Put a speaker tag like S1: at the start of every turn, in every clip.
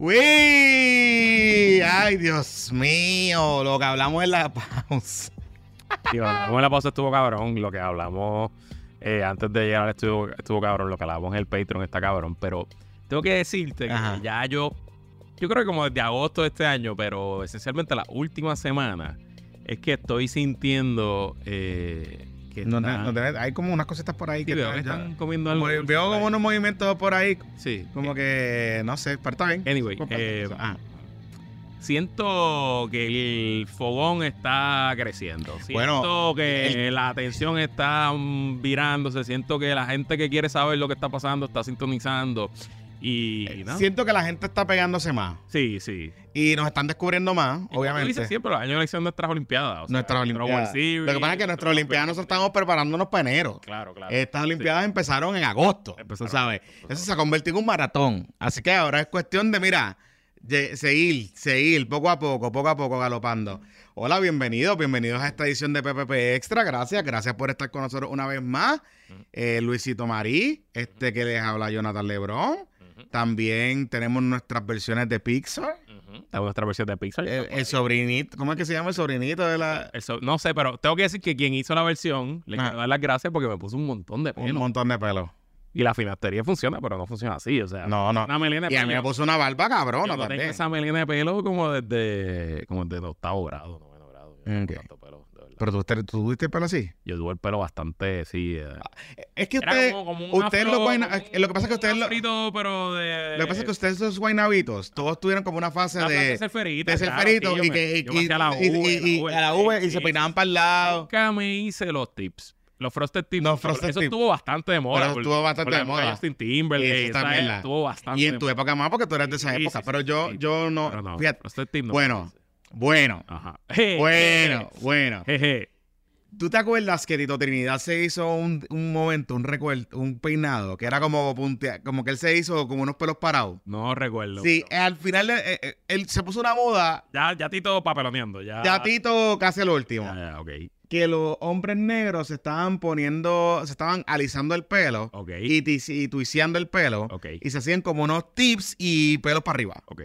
S1: Uy, ay, Dios mío, lo que hablamos en la pausa.
S2: Tío, como la pausa estuvo cabrón, lo que hablamos eh, antes de llegar estuvo, estuvo cabrón, lo que hablamos en el Patreon está cabrón, pero tengo que decirte
S1: Ajá.
S2: que ya yo, yo creo que como desde agosto de este año, pero esencialmente la última semana, es que estoy sintiendo eh, que
S1: No,
S2: está-
S1: no, no, hay como unas cositas por ahí
S2: Sí,
S1: que
S2: veo están comiendo algo.
S1: como- veo como unos movimientos por ahí,
S2: Sí.
S1: como que, no sé, pero está bien.
S2: Anyway, eh.
S1: Ah,
S2: Siento que el fogón está creciendo. Siento
S1: Bueno,
S2: que la atención está virándose. Siento que la gente que quiere saber lo que está pasando está sintonizando. Y, ¿no?
S1: Siento que la gente está pegándose más
S2: Sí, sí.
S1: y nos están descubriendo más,
S2: Y
S1: obviamente.
S2: dices siempre, los años de elección nuestras Olimpiadas. o
S1: Nuestras Olimpiadas.
S2: Series,
S1: Lo que pasa es que nuestras Olimpiadas nosotros estamos preparándonos para enero.
S2: Claro, claro.
S1: Estas Olimpiadas empezaron en agosto,
S2: Empezaron
S1: sabes. Eso se ha convertido en un maratón. Así que ahora es cuestión de, mira, de seguir, seguir, poco a poco, poco a poco, galopando. Hola, bienvenidos, bienvenidos a esta edición de PPP Extra. Gracias, gracias por estar con nosotros una vez más. Eh, Luisito Marí, este que les habla Jonathan Lebron. También tenemos nuestras versiones de Pixar.
S2: ujú. Está nuestra versión de Pixar.
S1: El, el sobrinito, ¿cómo es que se llama el sobrinito de la...
S2: No sé, pero tengo que decir que quien hizo la versión, le
S1: Ajá.
S2: quiero dar las gracias porque me puso un montón de
S1: Un
S2: pelo.
S1: montón de pelo.
S2: Y la finastería funciona, pero no funciona así. O sea,
S1: No, no.
S2: una melena de
S1: Y a mí me
S2: pelo.
S1: puso una barba
S2: Yo
S1: cabrona
S2: tengo
S1: también.
S2: esa melena de pelo como desde, como desde octavo grado, noveno grado. Yo
S1: Pero tú, tú tuviste el pelo así.
S2: Yo tuve el pelo bastante, sí. eh.
S1: Es que
S2: Era
S1: ustedes,
S2: como- como un
S1: ustedes
S2: afro-
S1: los guayna-
S2: como
S1: eh, lo que pasa es que ustedes lo,
S2: pero de...
S1: lo que pasa es que ustedes los guaynabitos, todos tuvieron como una fase de,
S2: de surferita,
S1: de
S2: claro,
S1: surferito
S2: sí, yo
S1: y que y, y- a la V y se peinaban para el lado.
S2: Nunca me hice los tips. Los frosted tips.
S1: Los frosted
S2: eso
S1: tips.
S2: estuvo bastante de moda.
S1: Pero
S2: por-
S1: estuvo bastante de moda.
S2: Justin
S1: Y
S2: Timberlake.
S1: eso también
S2: Estuvo bastante
S1: Y en
S2: de
S1: tu época más porque tú eres de esa
S2: Sí,
S1: época,
S2: sí,
S1: pero
S2: sí,
S1: yo
S2: sí.
S1: yo no,
S2: Pero no,
S1: fíjate.
S2: frosted tip no.
S1: Bueno, bueno,
S2: Ajá.
S1: bueno, bueno.
S2: Jeje.
S1: ¿Tú te acuerdas que Tito Trinidad se hizo un, un momento, un recuerdo, un peinado que era como puntea, como que él se hizo como unos pelos parados?
S2: No recuerdo.
S1: Sí,
S2: pero-
S1: al final eh, eh, él se puso una moda
S2: Ya, ya Tito papeloneando. Ya,
S1: Ya Tito casi el último.
S2: Ya, ya, ok.
S1: Que los hombres negros se estaban poniendo, se estaban alisando el pelo
S2: Ok.
S1: y, y tuiseando el pelo.
S2: Ok.
S1: Y se hacían como unos tips y pelos para arriba.
S2: Ok.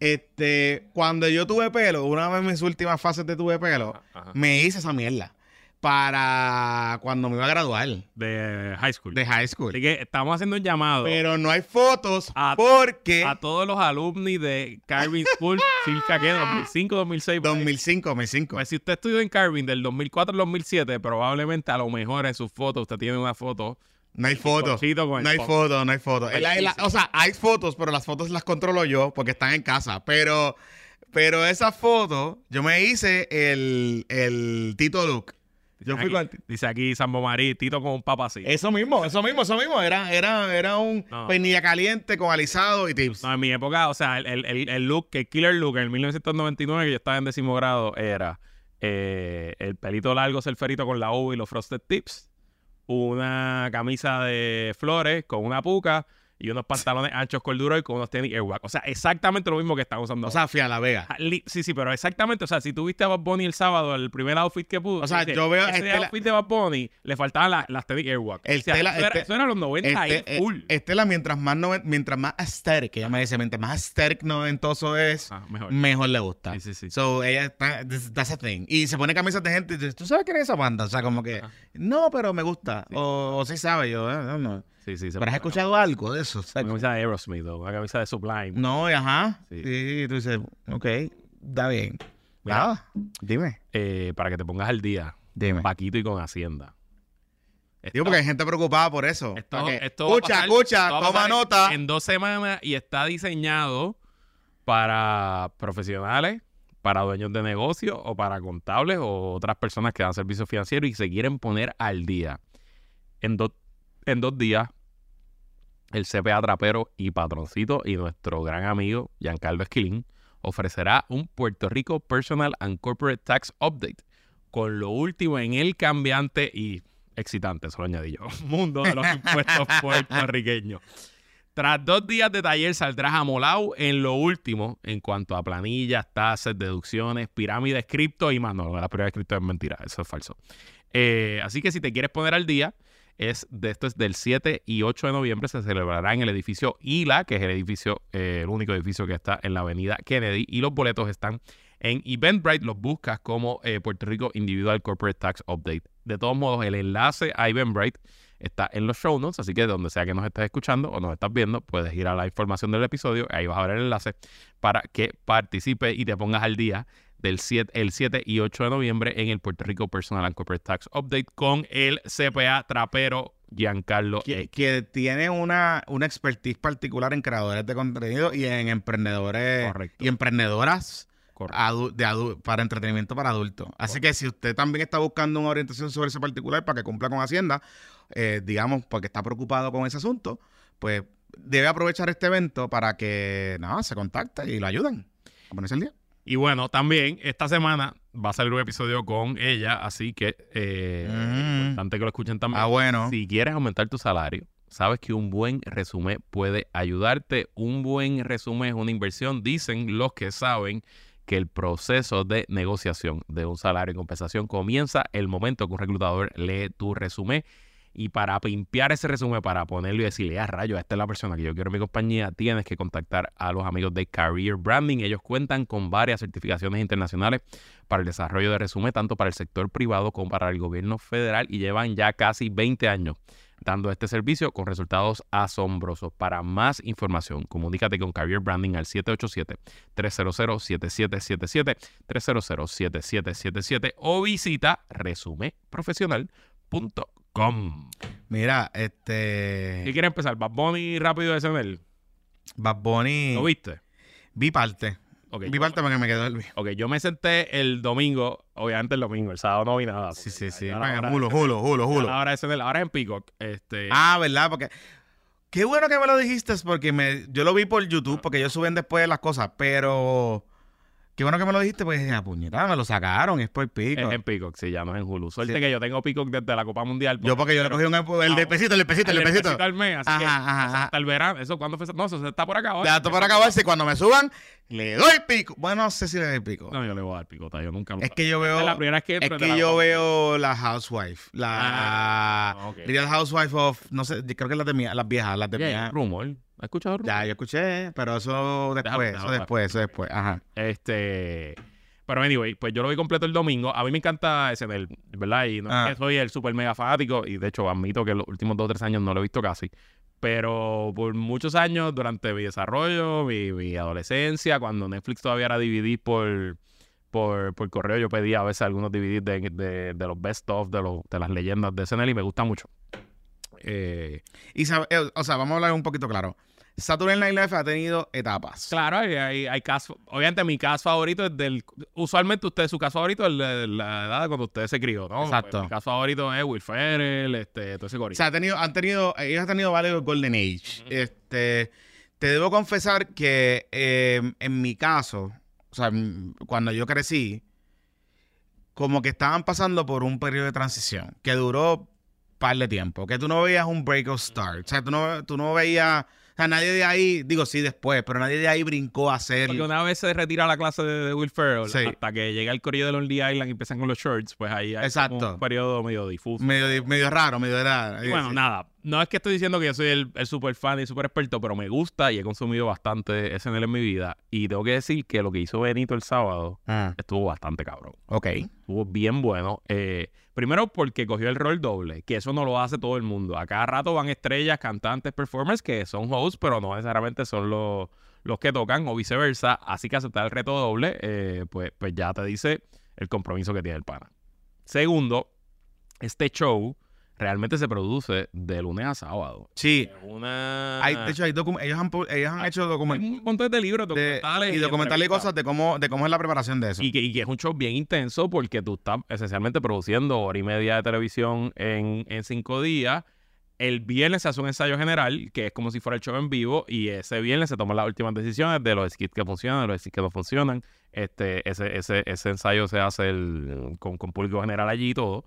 S1: Este, cuando yo tuve pelo, una vez en mis últimas fases de tuve pelo,
S2: Ajá.
S1: me hice esa mierda. Para cuando me iba a graduar
S2: De high school.
S1: de high school.
S2: Así que estamos haciendo un llamado
S1: Pero no hay fotos
S2: A-
S1: porque
S2: a todos los alumni de Carvin School, circa que 2005, 2006. por ahí.
S1: 2005, 2005.
S2: Pues si usted estudió en Carvin del 2004 al 2007, probablemente a lo mejor en sus fotos usted tiene una foto.
S1: No hay fotos. No hay fotos, no hay fotos. O sea, hay fotos, pero las fotos las controlo yo porque están en casa. Pero, pero esa foto, yo me hice el, el Tito Look. Yo fui
S2: Aquí-
S1: con
S2: Dice aquí Sambo Marí, Tito con un papa así.
S1: Eso mismo, eso mismo, eso mismo. Era, era, era un
S2: No.
S1: peinilla caliente con alisado y tips.
S2: No, en mi época, o sea, el, el- el- look, el killer look en 1999, que yo estaba en décimo grado, era eh, el pelito largo surferito con la U y los frosted tips, una camisa de flores con una puca y unos pantalones anchos corduroy con unos tenis Airwalk. O sea, exactamente lo mismo que están usando.
S1: O sea, fui a La Vega.
S2: Ah, Sí, sí, pero exactamente. O sea, si tú viste a Bad Bunny el sábado, el primer outfit que puso.
S1: O sea,
S2: dice,
S1: yo veo
S2: Ese
S1: Estela-
S2: outfit de Bad Bunny le faltaban la- las tenis o sea,
S1: Estela-
S2: eso, era,
S1: este-
S2: eso era los 90 ahí,
S1: Este, eh,
S2: full.
S1: Estela, mientras más, noven- mientras más aesthetic, ella me dice, mientras más aesthetic noventoso es,
S2: Ah, mejor.
S1: mejor le gusta.
S2: Sí, sí, sí.
S1: So, ella está, that's a thing. Y se pone camisas de gente y dice, ¿tú sabes quién es esa banda? O sea, como que,
S2: Ajá.
S1: no, pero me gusta. O, o sí sabe, yo, eh, no, no.
S2: Sí, sí. se
S1: ¿Pero has escuchado algo de eso?
S2: Una camisa de Aerosmith o una camisa de Sublime.
S1: no, ajá. Sí.
S2: Sí.
S1: tú dices, ok, está bien.
S2: Mira.
S1: Nada, dime,
S2: Eh, para que te pongas al día.
S1: dime.
S2: Paquito y con Hacienda.
S1: Digo, porque hay gente preocupada por eso.
S2: Esto, esto
S1: escucha,
S2: pasar-
S1: escucha, toma nota.
S2: En dos semanas y está diseñado para profesionales, para dueños de negocios o para contables o otras personas que dan servicios financieros y se quieren poner al día. En, dos en dos días, el CPA Trapero y Patroncito y nuestro gran amigo Giancarlo Esquilín ofrecerá un Puerto Rico Personal and Corporate Tax Update con lo último en el cambiante y excitante, eso lo añadí yo, mundo de los impuestos puertorriqueños. Tras dos días de taller saldrás amolado en lo último en cuanto a planillas, tasas, deducciones, pirámides, cripto y más. No, la pirámide de cripto es mentira, eso es falso. Eh, así que si te quieres poner al día, es de esto es del 7 y 8 de noviembre. Se celebrará en el edificio ILA, que es el edificio, eh, el único edificio que está en la avenida Kennedy. Y los boletos están en Eventbrite. Los buscas como eh, Puerto Rico Individual Corporate Tax Update. De todos modos, el enlace a Eventbrite está en los show notes, así que donde sea que nos estés escuchando o nos estás viendo, puedes ir a la información del episodio, ahí vas a ver el enlace para que participes y te pongas al día del 7, el 7 y 8 de noviembre en el Puerto Rico Personal and Corporate Tax Update con el CPA trapero Giancarlo
S1: Que,
S2: X.
S1: que tiene una, una expertise particular en creadores de contenido y en emprendedores
S2: Correcto.
S1: y emprendedoras adu- de adu- para entretenimiento para adultos. Así que si usted también está buscando una orientación sobre ese particular para que cumpla con Hacienda, eh, digamos, porque está preocupado con ese asunto, pues debe aprovechar este evento para que nada, se contacte y lo ayuden a ponerse el día.
S2: Y bueno, también esta semana va a salir un episodio con ella, así que eh,
S1: Mm.
S2: importante que lo escuchen también.
S1: Ah, bueno.
S2: Si quieres aumentar tu salario, sabes que un buen resumen puede ayudarte. Un buen resumen es una inversión. Dicen los que saben que el proceso de negociación de un salario y compensación comienza el momento que un reclutador lee tu resumen. Y para pimpear ese resumen, para ponerlo y decirle, ah, rayo, esta es la persona que yo quiero en mi compañía, tienes que contactar a los amigos de Career Branding. Ellos cuentan con varias certificaciones internacionales para el desarrollo de resumen, tanto para el sector privado como para el gobierno federal, y llevan ya casi 20 años dando este servicio con resultados asombrosos. Para más información, comunícate con Career Branding al 787-300-7777, 300-7777 o visita resumeprofesional.com.
S1: Mira,
S2: ¿Qué
S1: este
S2: quieres empezar? ¿Bad Bunny rápido de SNL?
S1: Bad Bunny
S2: ¿Lo viste?
S1: vi parte. Vi parte porque me quedó el
S2: ok, yo me senté el domingo, obviamente el domingo, el sábado no vi nada.
S1: Sí, sí, sí. Julo, julo, julo, julo.
S2: Ahora es SNL, ahora es en Peacock. Este,
S1: Ah, ¿verdad? Porque. Qué bueno que me lo dijiste, porque me, yo lo vi por YouTube, porque ellos suben después las cosas, pero. Qué bueno que me lo dijiste, porque dije, ah, puñeta, me lo sacaron, es por pico.
S2: es en Peacock, sí, ya no es en Hulu. Suerte
S1: Sí.
S2: que yo tengo Peacock desde la Copa Mundial.
S1: yo, porque yo le cogí un, el de pesito, el de pesito, el de
S2: El
S1: pesito
S2: al mes, así que
S1: Ajá, ajá,
S2: hasta
S1: ajá.
S2: el verano. ¿Eso cuándo fue? No, eso se está por acá.
S1: Ya, esto para acabarse, cuando me suban, le doy pico. Bueno, no sé si le doy pico.
S2: No, yo le voy a dar picota, yo nunca lo
S1: es que yo veo.
S2: Es la primera vez que
S1: Es que
S2: la
S1: yo veo la Housewife. La
S2: Ah.
S1: Real Housewife of. No sé, creo que las de mía, las viejas, las de
S2: Ya,
S1: mía.
S2: rumor. ¿Has escuchado rumor?
S1: Ya, yo escuché, pero eso después, eso después, eso después. Ajá.
S2: Este. Pero anyway, pues yo lo vi completo el domingo. A mí me encanta SNL, ¿verdad? Y no
S1: Ah.
S2: es que soy el super mega fanático. Y de hecho, admito que los últimos dos o tres años no lo he visto casi. Pero por muchos años, durante mi desarrollo, mi, mi adolescencia, cuando Netflix todavía era DVD por, por, por correo, yo pedía a veces algunos DVDs de, de, de los best of, de, los, de las leyendas de SNL y me gusta mucho. Eh,
S1: Y, sabe- eh, o sea, vamos a hablar un poquito claro. Saturday Night Live ha tenido etapas.
S2: Claro, hay, hay, hay casos. Obviamente, mi caso favorito es del. Usualmente, usted, su caso favorito es de la edad de cuando usted se crió, ¿no?
S1: Exacto.
S2: Pues, mi caso favorito es Will Ferrell, este, todo ese
S1: O
S2: gorila.
S1: sea, ha tenido, han tenido, ellos han tenido varios Golden Age. Este, te debo confesar que eh, en mi caso, o sea, cuando yo crecí, como que estaban pasando por un periodo de transición que duró par de tiempo, que tú no veías un break of start, o sea, tú no, tú no veías, o sea, nadie de ahí, digo sí después, pero nadie de ahí brincó a hacer...
S2: Porque una vez se retira la clase de, de Will Ferrell,
S1: Sí.
S2: hasta que llega el corillo de Lonely Island y empiezan con los shorts, pues ahí hay
S1: Exacto.
S2: un periodo medio difuso.
S1: Medio, medio raro, medio raro.
S2: Y bueno, nada, no es que estoy diciendo que yo soy el, el super fan y super experto, pero me gusta y he consumido bastante SNL en mi vida. Y tengo que decir que lo que hizo Benito el sábado
S1: Ah,
S2: estuvo bastante cabrón.
S1: ok.
S2: Estuvo bien bueno. Eh, primero porque cogió el rol doble, que eso no lo hace todo el mundo. A cada rato van estrellas, cantantes, performers que son hosts, pero no necesariamente son los, los que tocan o viceversa. Así que aceptar el reto doble, eh, pues, pues ya te dice el compromiso que tiene el pana. Segundo, este show realmente se produce de lunes a sábado.
S1: Sí.
S2: Una...
S1: Hay, de hecho, hay ellos han, ellos han hecho
S2: hay
S1: documentales.
S2: un montón de libros, documentales.
S1: y documentales y cosas de cómo, de cómo es la preparación de eso.
S2: Y que, y que es un show bien intenso porque tú estás esencialmente produciendo hora y media de televisión en, en cinco días. El viernes se hace un ensayo general, que es como si fuera el show en vivo, y ese viernes se toman las últimas decisiones de los skits que funcionan, de los skits que no funcionan. Este, ese, ese, ese ensayo se hace el- con, con público general allí y todo.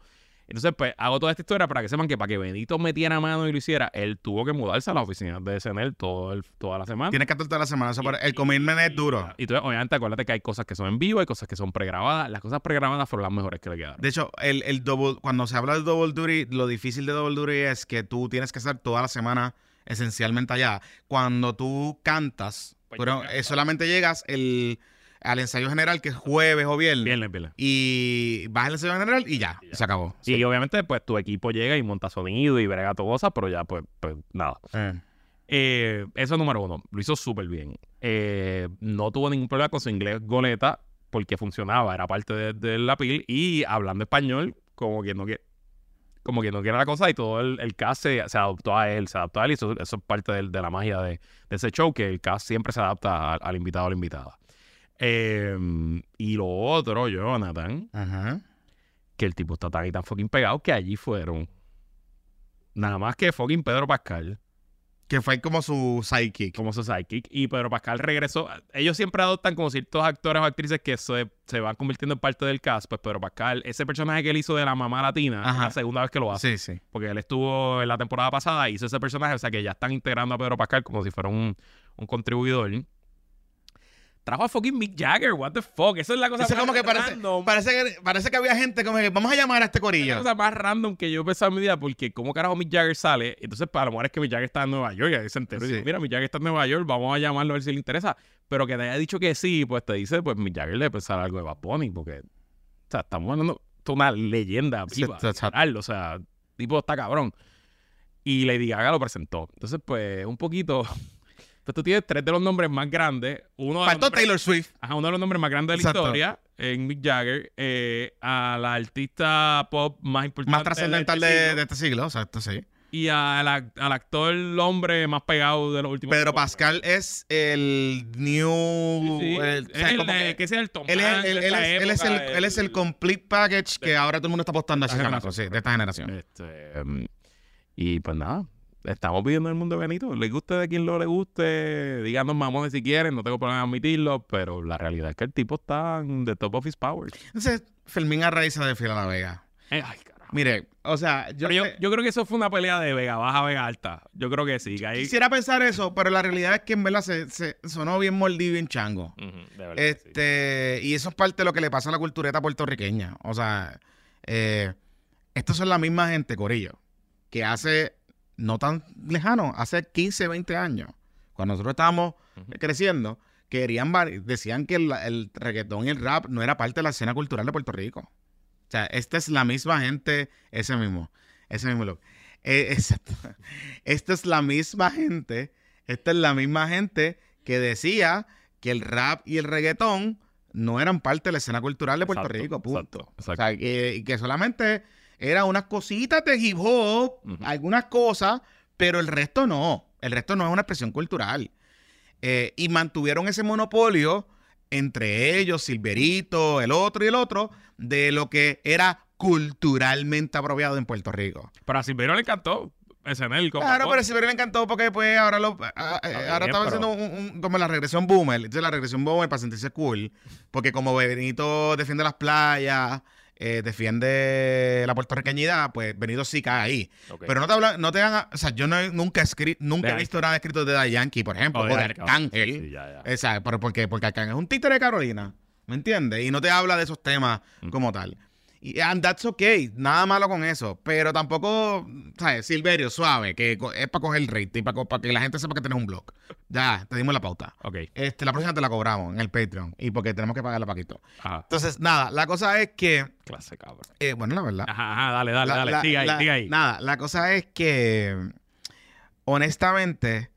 S2: Entonces, pues, hago toda esta historia para que sepan que para que Benito metiera mano y lo hiciera, él tuvo que mudarse a la oficina de SNL todo el- toda la semana.
S1: Tienes que estar toda la semana. eso el commitment es duro.
S2: Y entonces, obviamente, acuérdate que hay cosas que son en vivo, hay cosas que son pregrabadas. Las cosas pregrabadas fueron las mejores que le quedaron.
S1: De hecho, el, el double, cuando se habla del double duty, lo difícil de double duty es que tú tienes que estar toda la semana esencialmente allá. Cuando tú cantas,
S2: Pues
S1: pero, eh, solamente llegas el, al ensayo general, que es jueves o viernes.
S2: Viernes, viernes.
S1: Y vas al ensayo general y ya,
S2: Y ya.
S1: se acabó.
S2: Y obviamente, pues, tu equipo llega y monta sonido y brega todo cosas, pero ya, pues, pues nada.
S1: Eh.
S2: Eh, eso es número uno. Lo hizo súper bien. Eh, no tuvo ningún problema con su inglés goleta porque funcionaba, era parte de, de la pil y hablando español, como que no quiere. Como que no quiere la cosa y todo el, el cast se, se adaptó a él, se adaptó a él y eso, eso es parte del- de, la magia de, de ese show, que el cast siempre se adapta al, al invitado o la invitada. Eh, y lo otro, Jonathan,
S1: Ajá.
S2: que el tipo está tan y tan fucking pegado que allí fueron nada más que fucking Pedro Pascal
S1: Que fue como su sidekick.
S2: como su sidekick. Y Pedro Pascal regresó. Ellos siempre adoptan como ciertos actores o actrices que se, se van convirtiendo en parte del cast. Pues Pedro Pascal, ese personaje que él hizo de la mamá latina, es la segunda vez que lo hace.
S1: Sí, sí.
S2: Porque él estuvo en la temporada pasada, hizo ese personaje. O sea que ya están integrando a Pedro Pascal como si fuera un, un contribuidor. Trajo a fucking Mick Jagger, what the fuck. Eso es la cosa
S1: Eso
S2: más
S1: como que parece,
S2: random.
S1: parece, que, parece que había gente como que vamos a llamar a este
S2: Es la
S1: corillo.
S2: cosa más random que yo he pensado en mi vida, porque como carajo Mick Jagger sale, entonces para lo mejor es que Mick Jagger está en Nueva York, y ahí se enteró y
S1: Sí.
S2: dice, mira, Mick Jagger está en Nueva York, vamos a llamarlo a ver si le interesa. Pero que te haya dicho que sí, pues te dice, pues Mick Jagger le pensar algo de Bad Bunny, porque, o sea, estamos hablando de una leyenda viva, o sea, tipo está cabrón. Y Lady Gaga lo presentó. Entonces, pues, un poquito... Pues tú tienes tres de los nombres más grandes. Uno de los
S1: Faltó
S2: nombres-
S1: Taylor Swift.
S2: Ajá, uno de los nombres más grandes de la
S1: Exacto.
S2: historia en Mick Jagger, eh, a la artista pop más importante
S1: Más trascendental de,
S2: este
S1: de
S2: siglo,
S1: este siglo, exacto, sí.
S2: y a la- al actor hombre más pegado de los últimos
S1: Pedro
S2: tiempos.
S1: Pascal es el new...
S2: Sí, sí.
S1: el- o sea,
S2: Es el
S1: como
S2: de-
S1: que-
S2: que sea el Tom
S1: Él es,
S2: de
S1: él- él el, él es el complete package que ahora todo el mundo está apostando a ese
S2: Esta
S1: chamaco, sí,
S2: generación,
S1: de esta generación.
S2: Este, um, y pues nada, estamos viviendo en el mundo de Benito. Le guste de quien lo le guste, díganos mamones si quieren, no tengo problema en admitirlo, pero la realidad es que el tipo está en the top of his powers.
S1: Entonces, Fermín Arraiza de Fila La Vega.
S2: Eh, ay, carajo.
S1: Mire, o sea, yo,
S2: yo, yo creo que eso fue una pelea de Vega Baja, Vega Alta. Yo creo que sí, que ahí...
S1: quisiera pensar eso, pero la realidad es que en verdad se, se sonó bien mordido y bien chango.
S2: De verdad sí.
S1: Este, y eso es parte de lo que le pasa a la cultureta puertorriqueña. O sea, eh, estos son la misma gente, Corillo, que hace no tan lejano, hace 15, 20 años, cuando nosotros estábamos creciendo, querían decían que el, el reggaetón y el rap no era parte de la escena cultural de Puerto Rico. O sea, esta es la misma gente, ese mismo, ese mismo look. Eh, exacto. Esta es la misma gente, esta es la misma gente que decía que el rap y el reggaetón no eran parte de la escena cultural de Puerto
S2: Exacto,
S1: Rico, punto.
S2: exacto, exacto.
S1: O sea, que, y que solamente eran unas cositas de hip hop, algunas cosas, pero el resto no. El resto no es una expresión cultural. Eh, y mantuvieron ese monopolio entre ellos, Silverito, el otro y el otro, de lo que era culturalmente apropiado en Puerto Rico.
S2: Pero a Silverio le encantó. SNL. con
S1: Claro, pero Silverio le encantó porque pues ahora lo ah, eh, ahora estaba
S2: pero-
S1: haciendo un- un- como la regresión boomer, entonces la regresión boomer para sentirse cool, porque como Benito defiende las playas, eh, defiende la puertorriqueñidad, pues Benito sí cae ahí. Pero no te hablan, no te hagan, o sea, yo no nunca he escrito, nunca
S2: De
S1: he visto nada escrito de Da Yankee, por ejemplo,
S2: Oh,
S1: o de
S2: Arcángel. Sí, ya,
S1: pero ¿por qué? Porque Arcángel es un títere de Carolina, ¿me entiendes? Y no te habla de esos temas
S2: Mm.
S1: como tal. Y and that's okay, nada malo con eso, pero tampoco, ¿sabes? Silverio, suave, que es para coger el rating, para, para que la gente sepa que tienes un blog. Ya, te dimos la pauta.
S2: Ok.
S1: Este, la próxima te la cobramos en el Patreon y porque tenemos que pagarla Paquito.
S2: Ajá.
S1: Entonces, nada, la cosa es que,
S2: Clase cabrón.
S1: eh, bueno, la verdad.
S2: Ajá, ajá, dale, dale,
S1: La-
S2: dale.
S1: la-
S2: siga ahí,
S1: la-
S2: siga ahí.
S1: Nada, la cosa es que, honestamente,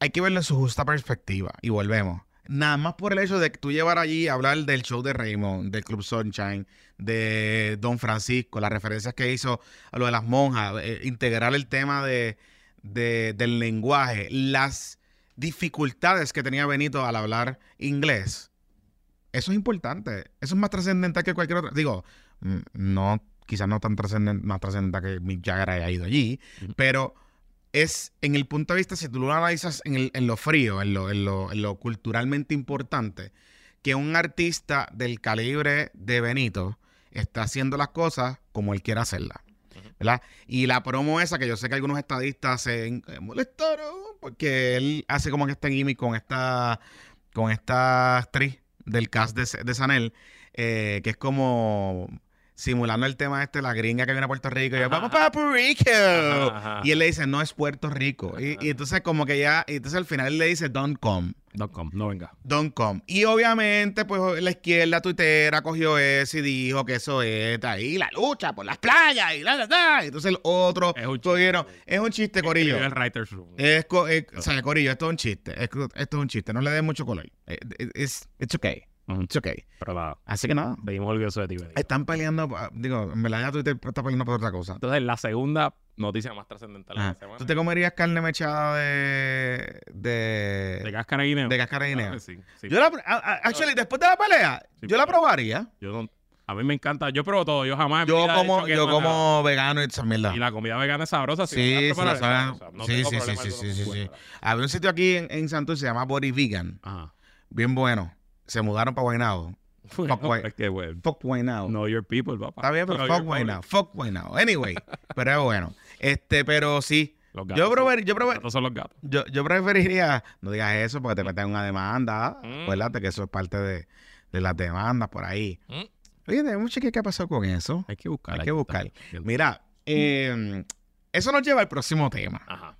S1: hay que verlo en su justa perspectiva. Y volvemos. Nada más por el hecho de que tú llevar allí a hablar del show de Raymond, del Club Sunshine, de Don Francisco, las referencias que hizo a lo de las monjas, eh, integrar el tema de, de- del lenguaje, las dificultades que tenía Benito al hablar inglés. Eso es importante. Eso es más trascendental que cualquier otra. Digo, mm, no, quizás no tan trascendente, más trascendental que Mick Jagger haya ido allí, pero es en el punto de vista, si tú lo analizas en, el- en lo frío, en lo, en lo- en lo culturalmente importante, que un artista del calibre de Benito está haciendo las cosas como él quiere hacerlas. ¿verdad? Y la promo esa, que yo sé que algunos estadistas se eh, molestaron, porque él hace como que este gimmick con esta, con esta actriz del cast de, de Sanel, eh, que es como simulando el tema este, la gringa que viene a Puerto Rico, y yo, vamos para Puerto Rico.
S2: Ajá, ajá.
S1: Y él le dice, no es Puerto Rico. Y, y entonces como que ya, y entonces al final él le dice, don't come.
S2: Dot com, no venga.
S1: Don't come. Y obviamente, pues la izquierda tuitera cogió eso y dijo que eso es ahí la lucha por las playas y la, la, la. Entonces el otro
S2: Es un chiste.
S1: es un chiste, Corillo.
S2: El writer's room.
S1: Es, es- o sea, Corillo, esto es un chiste. Es- esto es un chiste. No le den mucho color. Eh, eh, Es, it's okay. It's okay.
S2: Pero nada,
S1: Así que nada.
S2: seguimos orgullosos de ti, Benito.
S1: Están peleando, pa- digo, en verdad ya Twitter está peleando por otra cosa.
S2: Entonces, la segunda noticia más trascendental de
S1: Ajá.
S2: la semana.
S1: ¿Tú te comerías carne mechada de... de...
S2: ¿De cáscara de guineo?
S1: de cáscara de guineo?
S2: Sí, sí.
S1: Yo la, actually, después de la pelea,
S2: Sí,
S1: yo la probaría.
S2: Yo no- a mí me encanta. Yo pruebo todo. Yo jamás.
S1: Yo como, yo como vegano y esa mierda.
S2: Y la comida vegana es sabrosa.
S1: Sí, sí, la saben.
S2: No
S1: Sí, sí, sí, sí, sí, sí. Había un sitio aquí en, en Santurce se llama Body Vegan.
S2: Ajá.
S1: Bien bueno. Se mudaron para Guaynabo.
S2: Bueno, bueno,
S1: Fuck Guaynabo.
S2: know your people, papá.
S1: Está bien, pero
S2: Know
S1: fuck Guaynabo. Fuck Guaynabo. Anyway, pero es bueno. Este, pero sí.
S2: Los gatos
S1: Yo
S2: son-
S1: yo
S2: Los gatos son los gatos.
S1: yo, yo preferiría, no digas eso porque te meten una demanda.
S2: Mm.
S1: Acuérdate que eso es parte de, de las demandas por ahí.
S2: Mm.
S1: Oye, tenemos que qué ha pasado con eso.
S2: Hay que buscar.
S1: Hay que
S2: está.
S1: buscar. Mira, eh, eso nos lleva al próximo tema.
S2: Ajá.